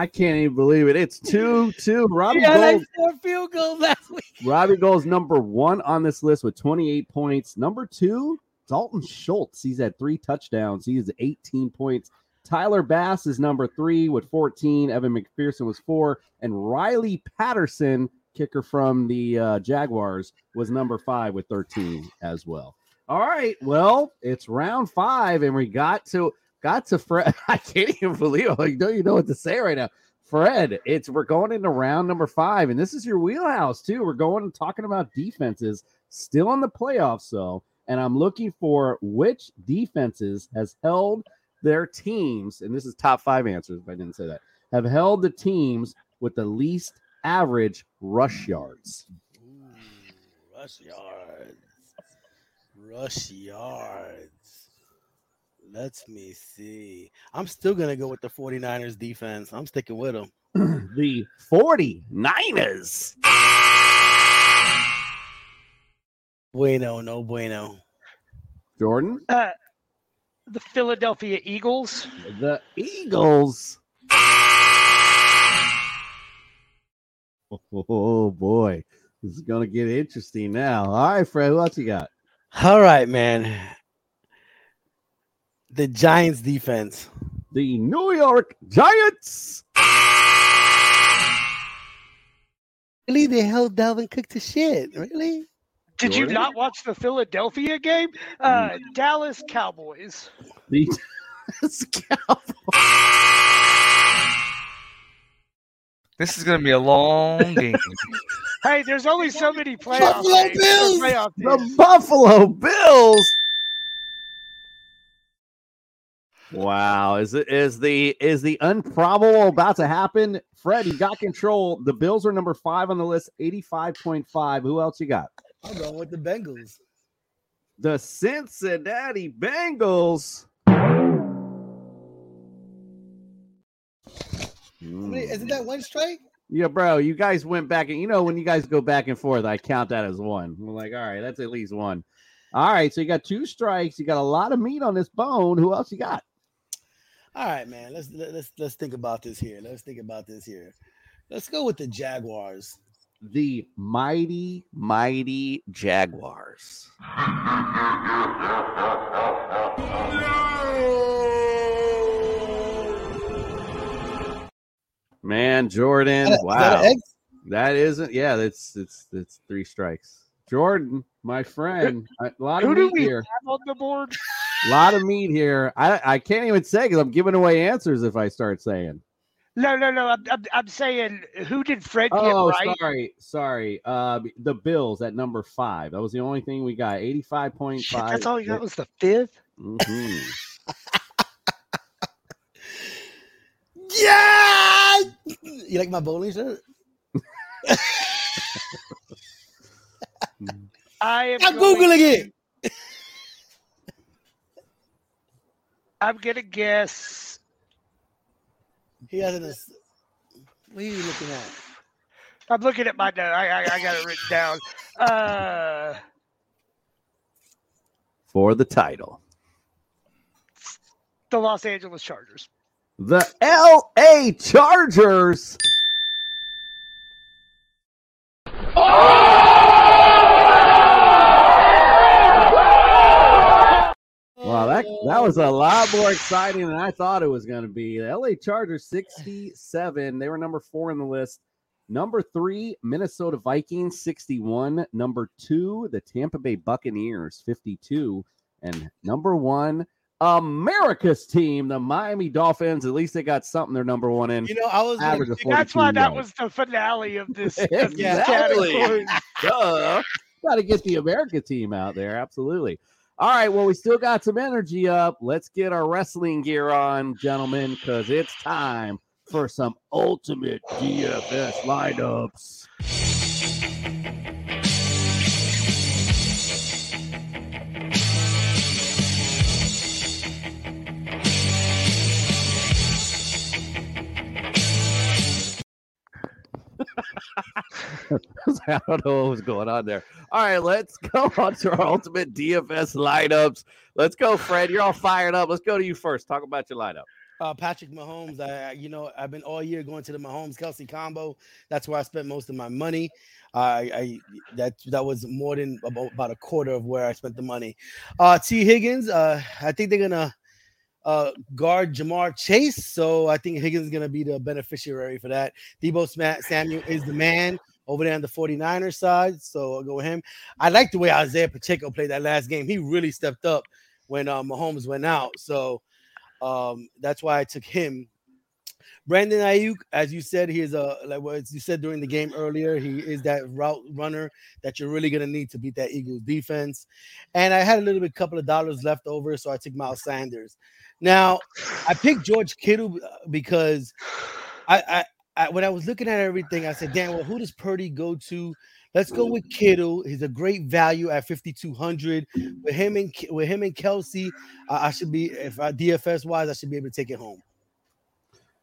I can't even believe it. It's two two. Robbie Yeah, Gould. field goal last week. Robbie Gould's number one on this list with 28 points. Number two, Dalton Schultz. He's had three touchdowns. He has 18 points. Tyler Bass is number three with 14. Evan McPherson was four. And Riley Patterson, kicker from the uh, Jaguars, was number five with 13 as well. All right. Well, it's round five, and we got to got to Fred. I can't even believe it. Like, don't you know what to say right now? Fred, it's we're going into round number five, and this is your wheelhouse too. We're going talking about defenses still in the playoffs, though, and I'm looking for which defenses has held their teams, and this is top five answers if I didn't say that, have held the teams with the least average rush yards. Rush yards. Rush yards. Let me see. I'm still going to go with the 49ers defense. I'm sticking with them. the 49ers. Bueno, no bueno. Jordan? Uh, The Philadelphia Eagles. The Eagles. Oh boy, this is gonna get interesting now. All right, Fred, who else you got? All right, man. The Giants defense. The New York Giants. Really, they held Dalvin Cook to shit. Really? Did you not watch the Philadelphia game? Uh, Dallas Cowboys. The Dallas This is going to be a long game. Hey, there's only so many playoff Buffalo games, Bills. playoff The. Buffalo Bills. Wow, is it is the is the improbable about to happen? Fred, you got control. The Bills are number five on the list, 85.5. Who else you got? I'm going with the Bengals. The Cincinnati Bengals. Isn't that one strike? Yeah, bro, you guys went back and you know when you guys go back and forth, I count that as one. I'm like, all right, that's at least one. All right, so you got two strikes. You got a lot of meat on this bone. Who else you got? All right, man. Let's let- let's let's think about this here. Let's think about this here. Let's go with the Jaguars. The mighty, mighty Jaguars. Man, Jordan. That wow. that? That isn't, yeah, that's it's it's three strikes. Jordan, my friend, a lot of Who do meat we here. have on the board? A lot of meat here. I I can't even say because I'm giving away answers if I start saying. No, no, no. I'm, I'm, I'm saying, who did Fred get Oh, right? sorry, sorry. Uh, the Bills at number five. That was the only thing we got. Eighty-five point Shit, five. that's all you got was the fifth. Mhm. Yeah. You like my bowling shirt? I am I'm going googling it. I'm gonna guess. He has an. ass- What are you looking at? I'm looking at my note. I, I, I got it written down. Uh, For the title, the Los Angeles Chargers. the L.A. Chargers. Wow, that that was a lot more exciting than I thought it was going to be. The LA Chargers 67. They were number 4 in the list. Number 3, Minnesota Vikings 61. Number 2, the Tampa Bay Buccaneers 52. And number 1, America's team, the Miami Dolphins. At least they got something they're number 1 in. You know, I was gonna Average of pick- That's why 42 that was the finale of this, of this Exactly. Duh. Got to get the America team out there. Absolutely. All right. Well, we still got some energy up. Let's get our wrestling gear on, gentlemen, because it's time for some ultimate DFS lineups. I don't know what was going on there. All right, let's go on to our ultimate DFS lineups. Let's go, Fred. You're all fired up. Let's go to you first. Talk about your lineup. uh, Patrick Mahomes. I, you know, I've been all year going to the Mahomes Kelce combo. That's where I spent most of my money. I, I that that was more than about, about a quarter of where I spent the money. Uh, Tee Higgins. Uh, I think they're gonna uh guard Ja'Marr Chase, so I think Higgins is gonna be the beneficiary for that. Deebo Samuel is the man over there on the 49ers side, so I'll go with him. I like the way Isaiah Pacheco played that last game. He really stepped up when uh, Mahomes went out. So um, that's why I took him. Brandon Aiyuk, as you said, he is a like what you said during the game earlier. He is that route runner that you're really gonna need to beat that Eagles defense. And I had a little bit, couple of dollars left over, so I took Miles Sanders. Now, I picked George Kittle uh, because I, I, I when I was looking at everything, I said, "Damn, well, who does Purdy go to?" Let's go with Kittle. He's a great value at 5200. With him and with him and Kelce, uh, I should be if I DFS wise, I should be able to take it home.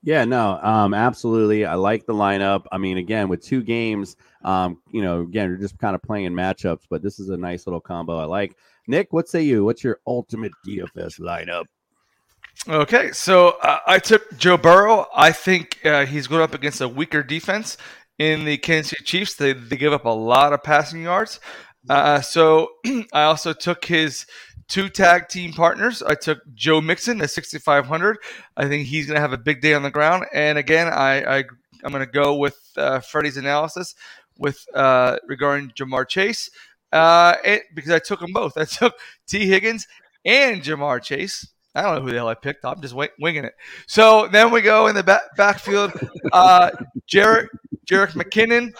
Yeah, no, um, absolutely. I like the lineup. I mean, again, with two games, um, you know, again, you're just kind of playing matchups, but this is a nice little combo. I like. Nick, what say you? What's your ultimate DFS lineup? Okay, so uh, I took Joe Burrow. I think uh, he's going up against a weaker defense in the Kansas City Chiefs. They, they give up a lot of passing yards. Uh, so I also took his two tag team partners. I took Joe Mixon at 6,500. I think he's going to have a big day on the ground. And again, I, I I'm going to go with uh, Freddie's analysis with uh, regarding Ja'Marr Chase uh, it, because I took them both. I took Tee Higgins and Ja'Marr Chase. I don't know who the hell I picked. I'm just wing- winging it. So then we go in the back- backfield. Uh, Jerick Jerick McKinnon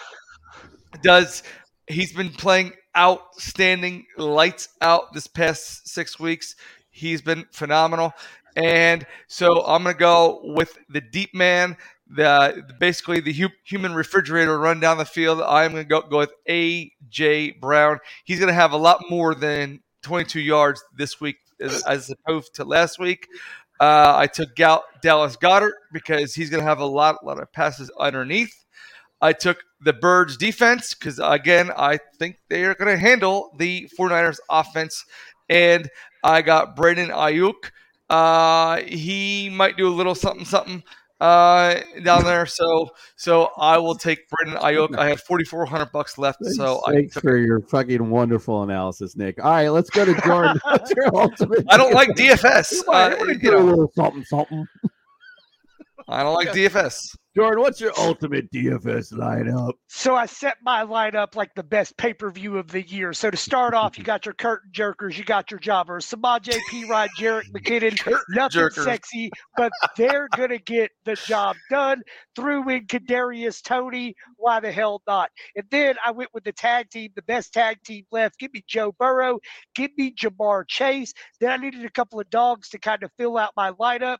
does. He's been playing outstanding, lights out this past six weeks. He's been phenomenal, and so I'm gonna go with the deep man. The basically the hu- human refrigerator run down the field. I'm gonna go go with AJ Brown. He's gonna have a lot more than 22 yards this week as, as opposed to last week. Uh, I took Gal- Dallas Goedert because he's going to have a lot, lot of passes underneath. I took the Birds defense because, again, I think they are going to handle the 49ers offense. And I got Brandon Aiyuk. Uh, he might do a little something, something uh, down there. So, so I will take Brandon Aiyuk. I had 4,400 bucks left. So I Thanks took for your fucking wonderful analysis, Nick. All right, let's go to Jordan. What's your ultimate I don't like DFS? DFS. You might Uh, you know. little something, something. I don't like DFS. Jordan, what's your ultimate DFS lineup? So I set my lineup like the best pay per view of the year. So to start off, you got your curtain jerkers, you got your jobbers, Samaje P. Rod, Jerick McKinnon, nothing jerkers. sexy, but they're gonna get the job done. Threw in Kadarius Toney, why the hell not? And then I went with the tag team, the best tag team left. Give me Joe Burrow, give me Ja'Marr Chase. Then I needed a couple of dogs to kind of fill out my lineup.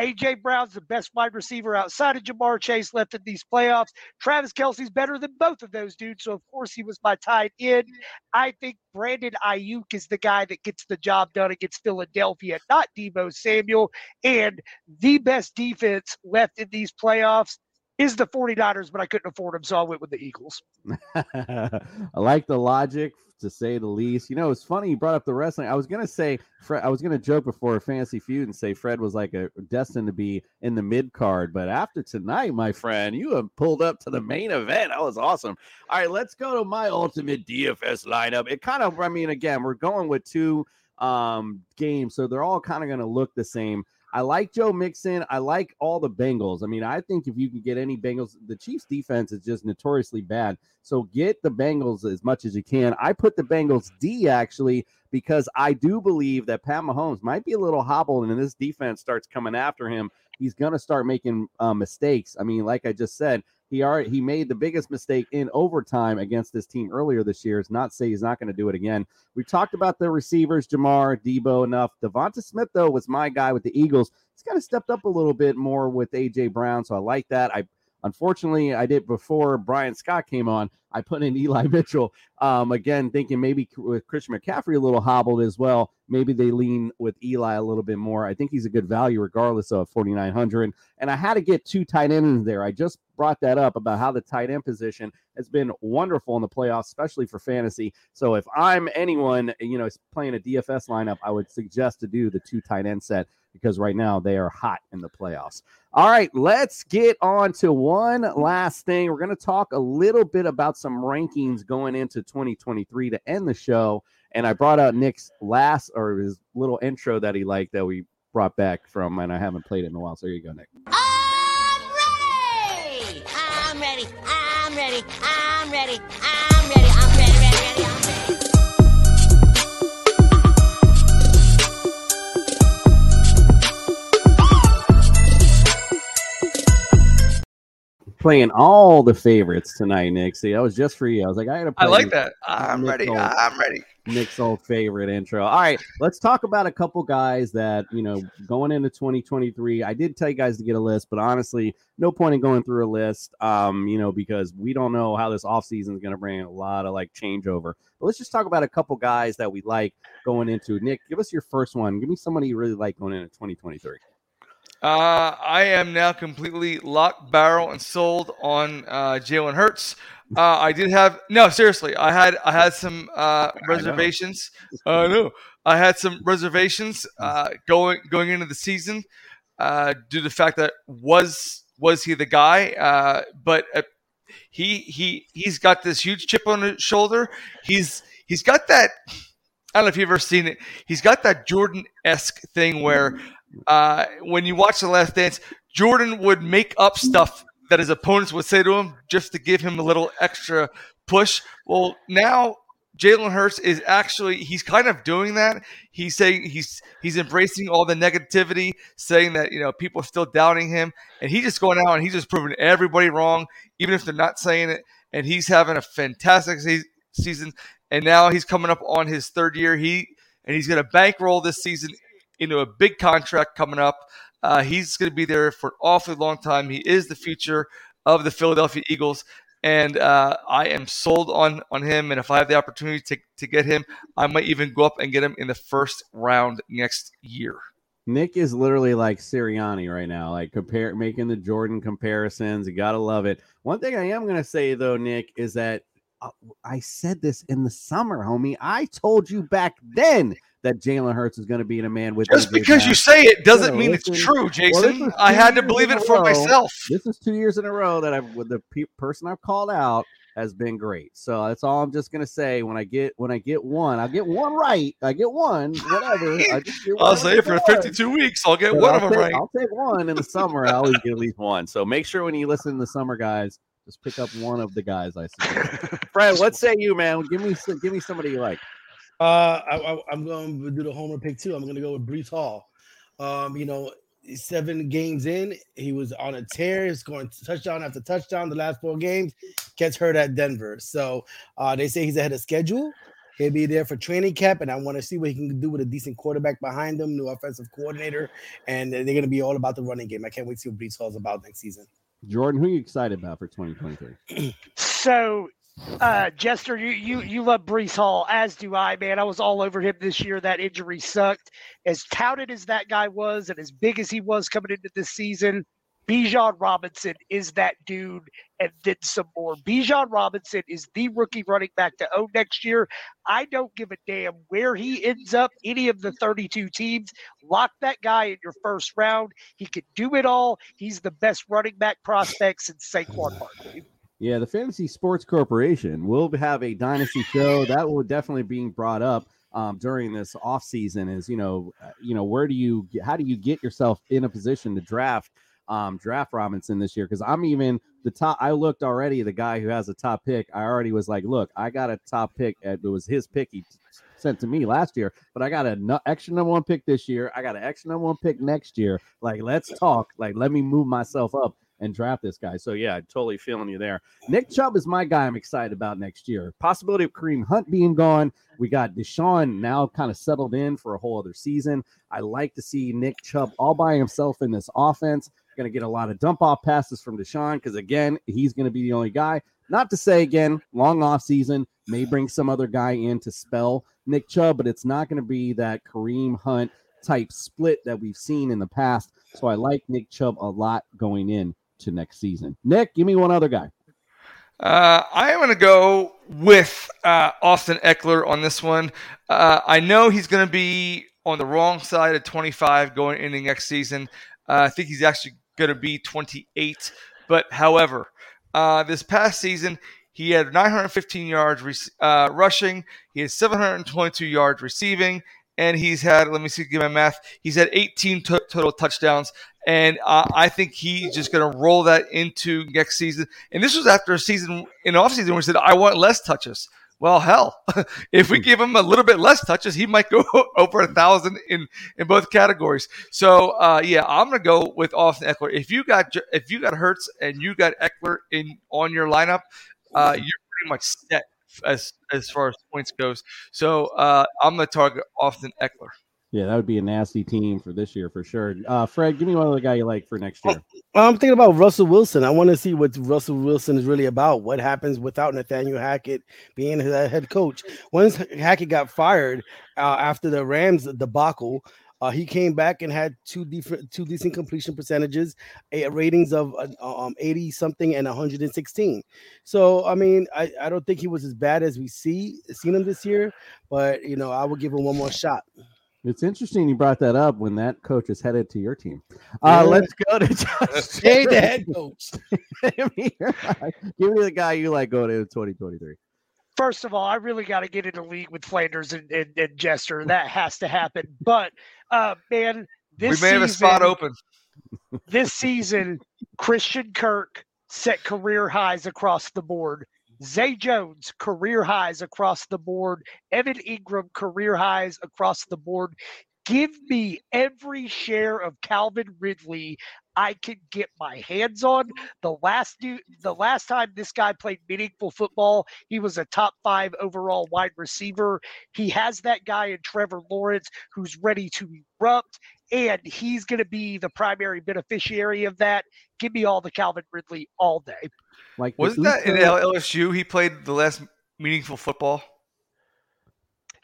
AJ Brown's the best wide receiver outside of Ja'Marr Chase left in these playoffs. Travis Kelce's better than both of those dudes, so of course he was my tight end. I think Brandon Aiyuk is the guy that gets the job done against Philadelphia, not Deebo Samuel. And the best defense left in these playoffs is the 49ers, but I couldn't afford them, so I went with the Eagles. I like the logic to say the least. You know, it's funny you brought up the wrestling. I was gonna say, Fred, I was gonna joke before a Fantasy Feud and say Fred was like a destined to be in the mid card, but after tonight, my friend, you have pulled up to the main event. That was awesome. All right, let's go to my ultimate DFS lineup. It kind of, I mean, again, we're going with two um games, so they're all kind of gonna look the same. I like Joe Mixon. I like all the Bengals. I mean, I think if you can get any Bengals, the Chiefs defense is just notoriously bad. So get the Bengals as much as you can. I put the Bengals D actually because I do believe that Pat Mahomes might be a little hobbled and this defense starts coming after him. He's to start making uh, mistakes. I mean, like I just said, he already he made the biggest mistake in overtime against this team earlier this year. It's not say he's not going to do it again. We talked about the receivers, Ja'Marr, Deebo, enough. DeVonta Smith though was my guy with the Eagles. He's kind of stepped up a little bit more with AJ Brown, so I like that. I unfortunately I did before Brian Scott came on. I put in Eli Mitchell um, again, thinking maybe with Christian McCaffrey a little hobbled as well. Maybe they lean with Eli a little bit more. I think he's a good value regardless of 4,900. And I had to get two tight ends there. I just brought that up about how the tight end position has been wonderful in the playoffs, especially for fantasy. So if I'm anyone, you know, playing a DFS lineup, I would suggest to do the two tight end set because right now they are hot in the playoffs. All right, let's get on to one last thing. We're going to talk a little bit about some rankings going into 2023 to end the show. And I brought out Nick's last or his little intro that he liked that we brought back from, and I haven't played it in a while. So here you go, Nick. I'm ready. I'm ready. I'm ready. I'm ready. Playing all the favorites tonight, Nick. See, that was just for you. I was like, I gotta. I like that. I'm Nick's ready. old- I'm ready. Nick's old favorite intro. All right, let's talk about a couple guys that you know going into 2023. I did tell you guys to get a list, but honestly, no point in going through a list. Um, you know, because we don't know how this offseason is going to bring a lot of like changeover. But let's just talk about a couple guys that we like going into. Nick, give us your first one. Give me somebody you really like going into 2023. Uh, I am now completely locked, barrel, and sold on uh, Jalen Hurts. Uh, I did have no, seriously. I had I had some uh, reservations. I know I had some reservations uh, going going into the season uh, due to the fact that was was he the guy? Uh, but uh, he he he's got this huge chip on his shoulder. He's he's got that. I don't know if you've ever seen it. He's got that Jordan esque thing where uh, when you watch The Last Dance, Jordan would make up stuff that his opponents would say to him just to give him a little extra push. Well, now Jalen Hurts is actually he's kind of doing that. He's saying he's he's embracing all the negativity, saying that you know people are still doubting him, and he's just going out and he's just proving everybody wrong, even if they're not saying it. And he's having a fantastic se- season, and now he's coming up on his third year. He and he's going to bankroll this season into a big contract coming up. Uh, he's going to be there for an awfully long time. He is the future of the Philadelphia Eagles, and uh, I am sold on on him. And if I have the opportunity to to get him, I might even go up and get him in the first round next year. Nick is literally like Sirianni right now, like compare making the Jordan comparisons. You gotta love it. One thing I am gonna say though, Nick, is that uh, I said this in the summer, homie. I told you back then that Jalen Hurts is going to be in a man with Just because you say it doesn't mean it's true, Jason. is I had to believe it for row. myself. This is two years in a row that I've with the pe- person I've called out has been great. So that's all I'm just gonna say. When I get when I get one, I get one right. I get one, whatever. I just get I'll one say for right. 52 weeks. I'll get But one I'll of them take- right. I'll take one in the summer. I always get at least one. So make sure when you listen to the summer guys, just pick up one of the guys I suggest. Fred, what say you, man? Give me some, give me somebody you like. Uh, I, I, I'm going to do the homer pick too. I'm going to go with Breece Hall. Um, you know, seven games in, he was on a tear, scoring touchdown after touchdown. The last four games, gets hurt at Denver. So uh, they say he's ahead of schedule. He'll be there for training camp, and I want to see what he can do with a decent quarterback behind him, new offensive coordinator, and they're going to be all about the running game. I can't wait to see what Breece Hall's about next season. Jordan, who are you excited about for 2023? So, uh, Jester, you you you love Breece Hall, as do I, man. I was all over him this year. That injury sucked. As touted as that guy was, and as big as he was coming into this season, Bijan Robinson is that dude, and then some more. Bijan Robinson is the rookie running back to own next year. I don't give a damn where he ends up, any of the 32 teams. Lock that guy in your first round. He can do it all. He's the best running back prospect since Saquon Barkley. Yeah, the Fantasy Sports Corporation will have a dynasty show that will definitely being brought up um, during this off season. Is you know, uh, you know, where do you how do you get yourself in a position to draft um, draft Robinson this year? Because I'm even the top. I looked already. The guy who has a top pick, I already was like, look, I got a top pick. It was his pick. He sent to me last year, but I got an extra number one pick this year. I got an extra number one pick next year. Like, let's talk. Like, let me move myself up and draft this guy. So yeah, totally feeling you there. Nick Chubb is my guy I'm excited about next year. Possibility of Kareem Hunt being gone. We got Deshaun now kind of settled in for a whole other season. I like to see Nick Chubb all by himself in this offense. Going to get a lot of dump off passes from Deshaun because again, he's going to be the only guy. Not to say again, long off season may bring some other guy in to spell Nick Chubb, but it's not going to be that Kareem Hunt type split that we've seen in the past. So I like Nick Chubb a lot going in to next season. Nick, give me one other guy. Uh, I am going to go with uh, Austin Ekeler on this one. Uh, I know he's going to be on the wrong side of 25 going into next season. Uh, I think he's actually going to be 28. But however, uh, this past season, he had 915 yards re- uh, rushing, he had 722 yards receiving, and he's had, let me see, give my math, he's had 18 to- total touchdowns. And uh, I think he's just going to roll that into next season. And this was after a season in offseason where he said, I want less touches. Well, hell, if we give him a little bit less touches, he might go over a thousand in in both categories. So, uh, yeah, I'm gonna go with Austin Ekeler. If you got if you got Hurts and you got Ekeler in on your lineup, uh, you're pretty much set as as far as points goes. So, uh, I'm gonna target Austin Ekeler. Yeah, that would be a nasty team for this year for sure. Uh, Fred, give me one other guy you like for next year. I'm thinking about Russell Wilson. I want to see what Russell Wilson is really about. What happens without Nathaniel Hackett being his head coach? Once Hackett got fired uh, after the Rams debacle, Uh, he came back and had two different, two decent completion percentages, a ratings of uh, um 80 something and 116. So I mean, I, I don't think he was as bad as we see seen him this year, but you know, I will give him one more shot. It's interesting you brought that up when that coach is headed to your team. Uh, Yeah. Let's go to Josh. Hey, the head coach. Give me. Give me the guy you like going into 2023. First of all, I really got to get in a league with Flanders and, and, and Jester. That has to happen. But uh, man, this we may have a spot open. this season, Christian Kirk set career highs across the board. Zay Jones, career highs across the board. Evan Engram, career highs across the board. Give me every share of Calvin Ridley I can get my hands on. The last du- the last time this guy played meaningful football, he was a top five overall wide receiver. He has that guy in Trevor Lawrence who's ready to erupt, and he's going to be the primary beneficiary of that. Give me all the Calvin Ridley all day. Like Wasn't that in LSU? He played the last meaningful football.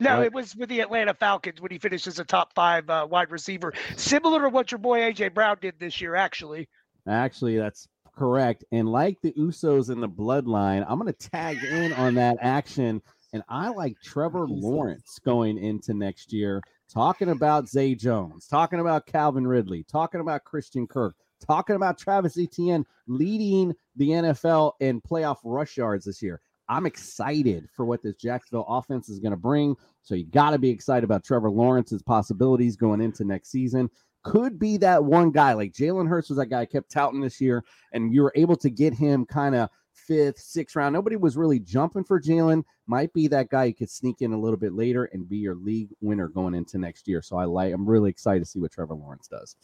No, Right. it was with the Atlanta Falcons when he finished as a top five uh, wide receiver, similar to what your boy AJ Brown did this year, actually. Actually, that's correct. And like the Usos in the bloodline, I'm going to tag in on that action. And I like Trevor Lawrence going into next year, talking about Zay Jones, talking about Calvin Ridley, talking about Christian Kirk, talking about Travis Etienne leading the NFL in playoff rush yards this year. I'm excited for what this Jacksonville offense is going to bring. So you got to be excited about Trevor Lawrence's possibilities going into next season. Could be that one guy like Jalen Hurts was that guy I kept touting this year, and you were able to get him kind of fifth, sixth round. Nobody was really jumping for Jalen. Might be that guy you could sneak in a little bit later and be your league winner going into next year. So I like. I'm really excited to see what Trevor Lawrence does.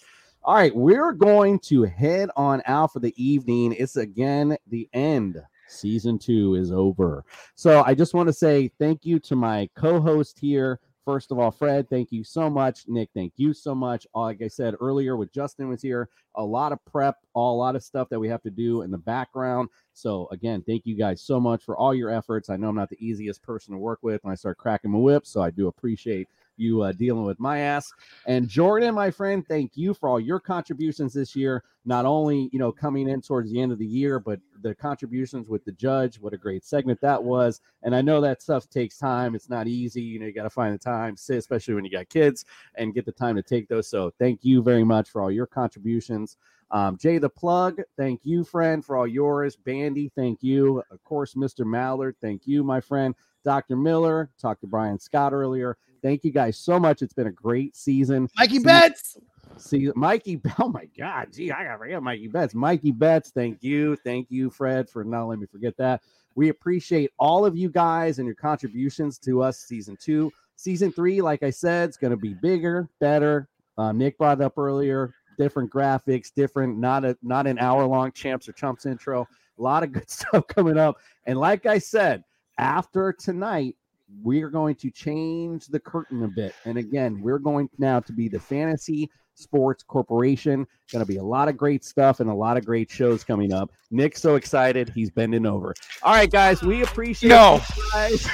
All right, we're going to head on out for the evening. It's again the end. Season two is over. So I just want to say thank you to my co host here. First of all, Fred, thank you so much. Nick, thank you so much. Uh, Like I said earlier, with Justin was here, a lot of prep, a lot of stuff that we have to do in the background. So again, thank you guys so much for all your efforts. I know I'm not the easiest person to work with when I start cracking my whip, so I do appreciate you uh, dealing with my ass. And Jordan, my friend, thank you for all your contributions this year. Not only you know coming in towards the end of the year, but the contributions with the judge. What a great segment that was. And I know that stuff takes time. It's not easy. You know, you got to find the time, especially when you got kids, and get the time to take those. So thank you very much for all your contributions. Um, Jay the plug, thank you, friend, for all yours. Bandy, thank you. Of course, Mr. Mallard, thank you, my friend. Dr. Miller, talked to Brian Scott earlier. Thank you guys so much. It's been a great season. Mikey See- Betts. See, Mikey, oh my God, gee, I got forget Mikey Betts. Mikey Betts, thank you. Thank you, Fred, for not letting me forget that. We appreciate all of you guys and your contributions to us season two. Season three, like I said, it's going to be bigger, better. Uh, Nick brought it up earlier, different graphics, different, not a not an hour long champs or chumps intro. A lot of good stuff coming up. And like I said, after tonight, we're going to change the curtain a bit. And again, we're going now to be the Fantasy Sports Corporation. Going to be a lot of great stuff and a lot of great shows coming up. Nick's so excited, he's bending over. All right, guys, we appreciate No. you guys.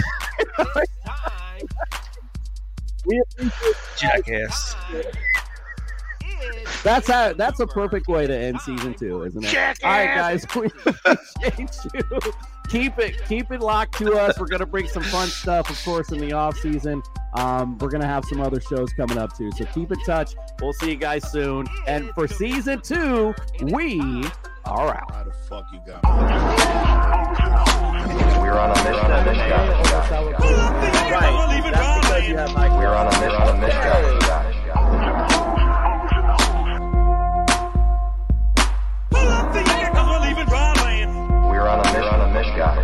we appreciate Jackass. That's how. That's a perfect way to end season two, isn't it? Jackass. All right, guys, we appreciate you keep it keep it locked to us. We're gonna bring some fun stuff, of course, in the off season. Um, we're gonna have some other shows coming up too. So keep in touch. We'll see you guys soon. And for season two, we are out. How the fuck you got? We're on a mission. Right. That's because you have Mike. We're on a mission. You're on a mission, on a mission, guys.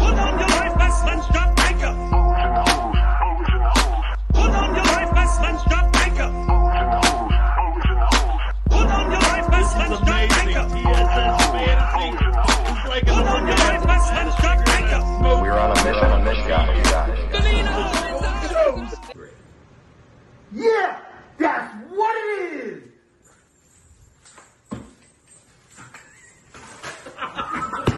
Put on your life vest and strap anchor. Put on your life vest and strap anchor. Put on your life vest and strap anchor. Put on your life vest and strap anchor. We're on a mission, on a mission, guys. Yeah, that's what it is.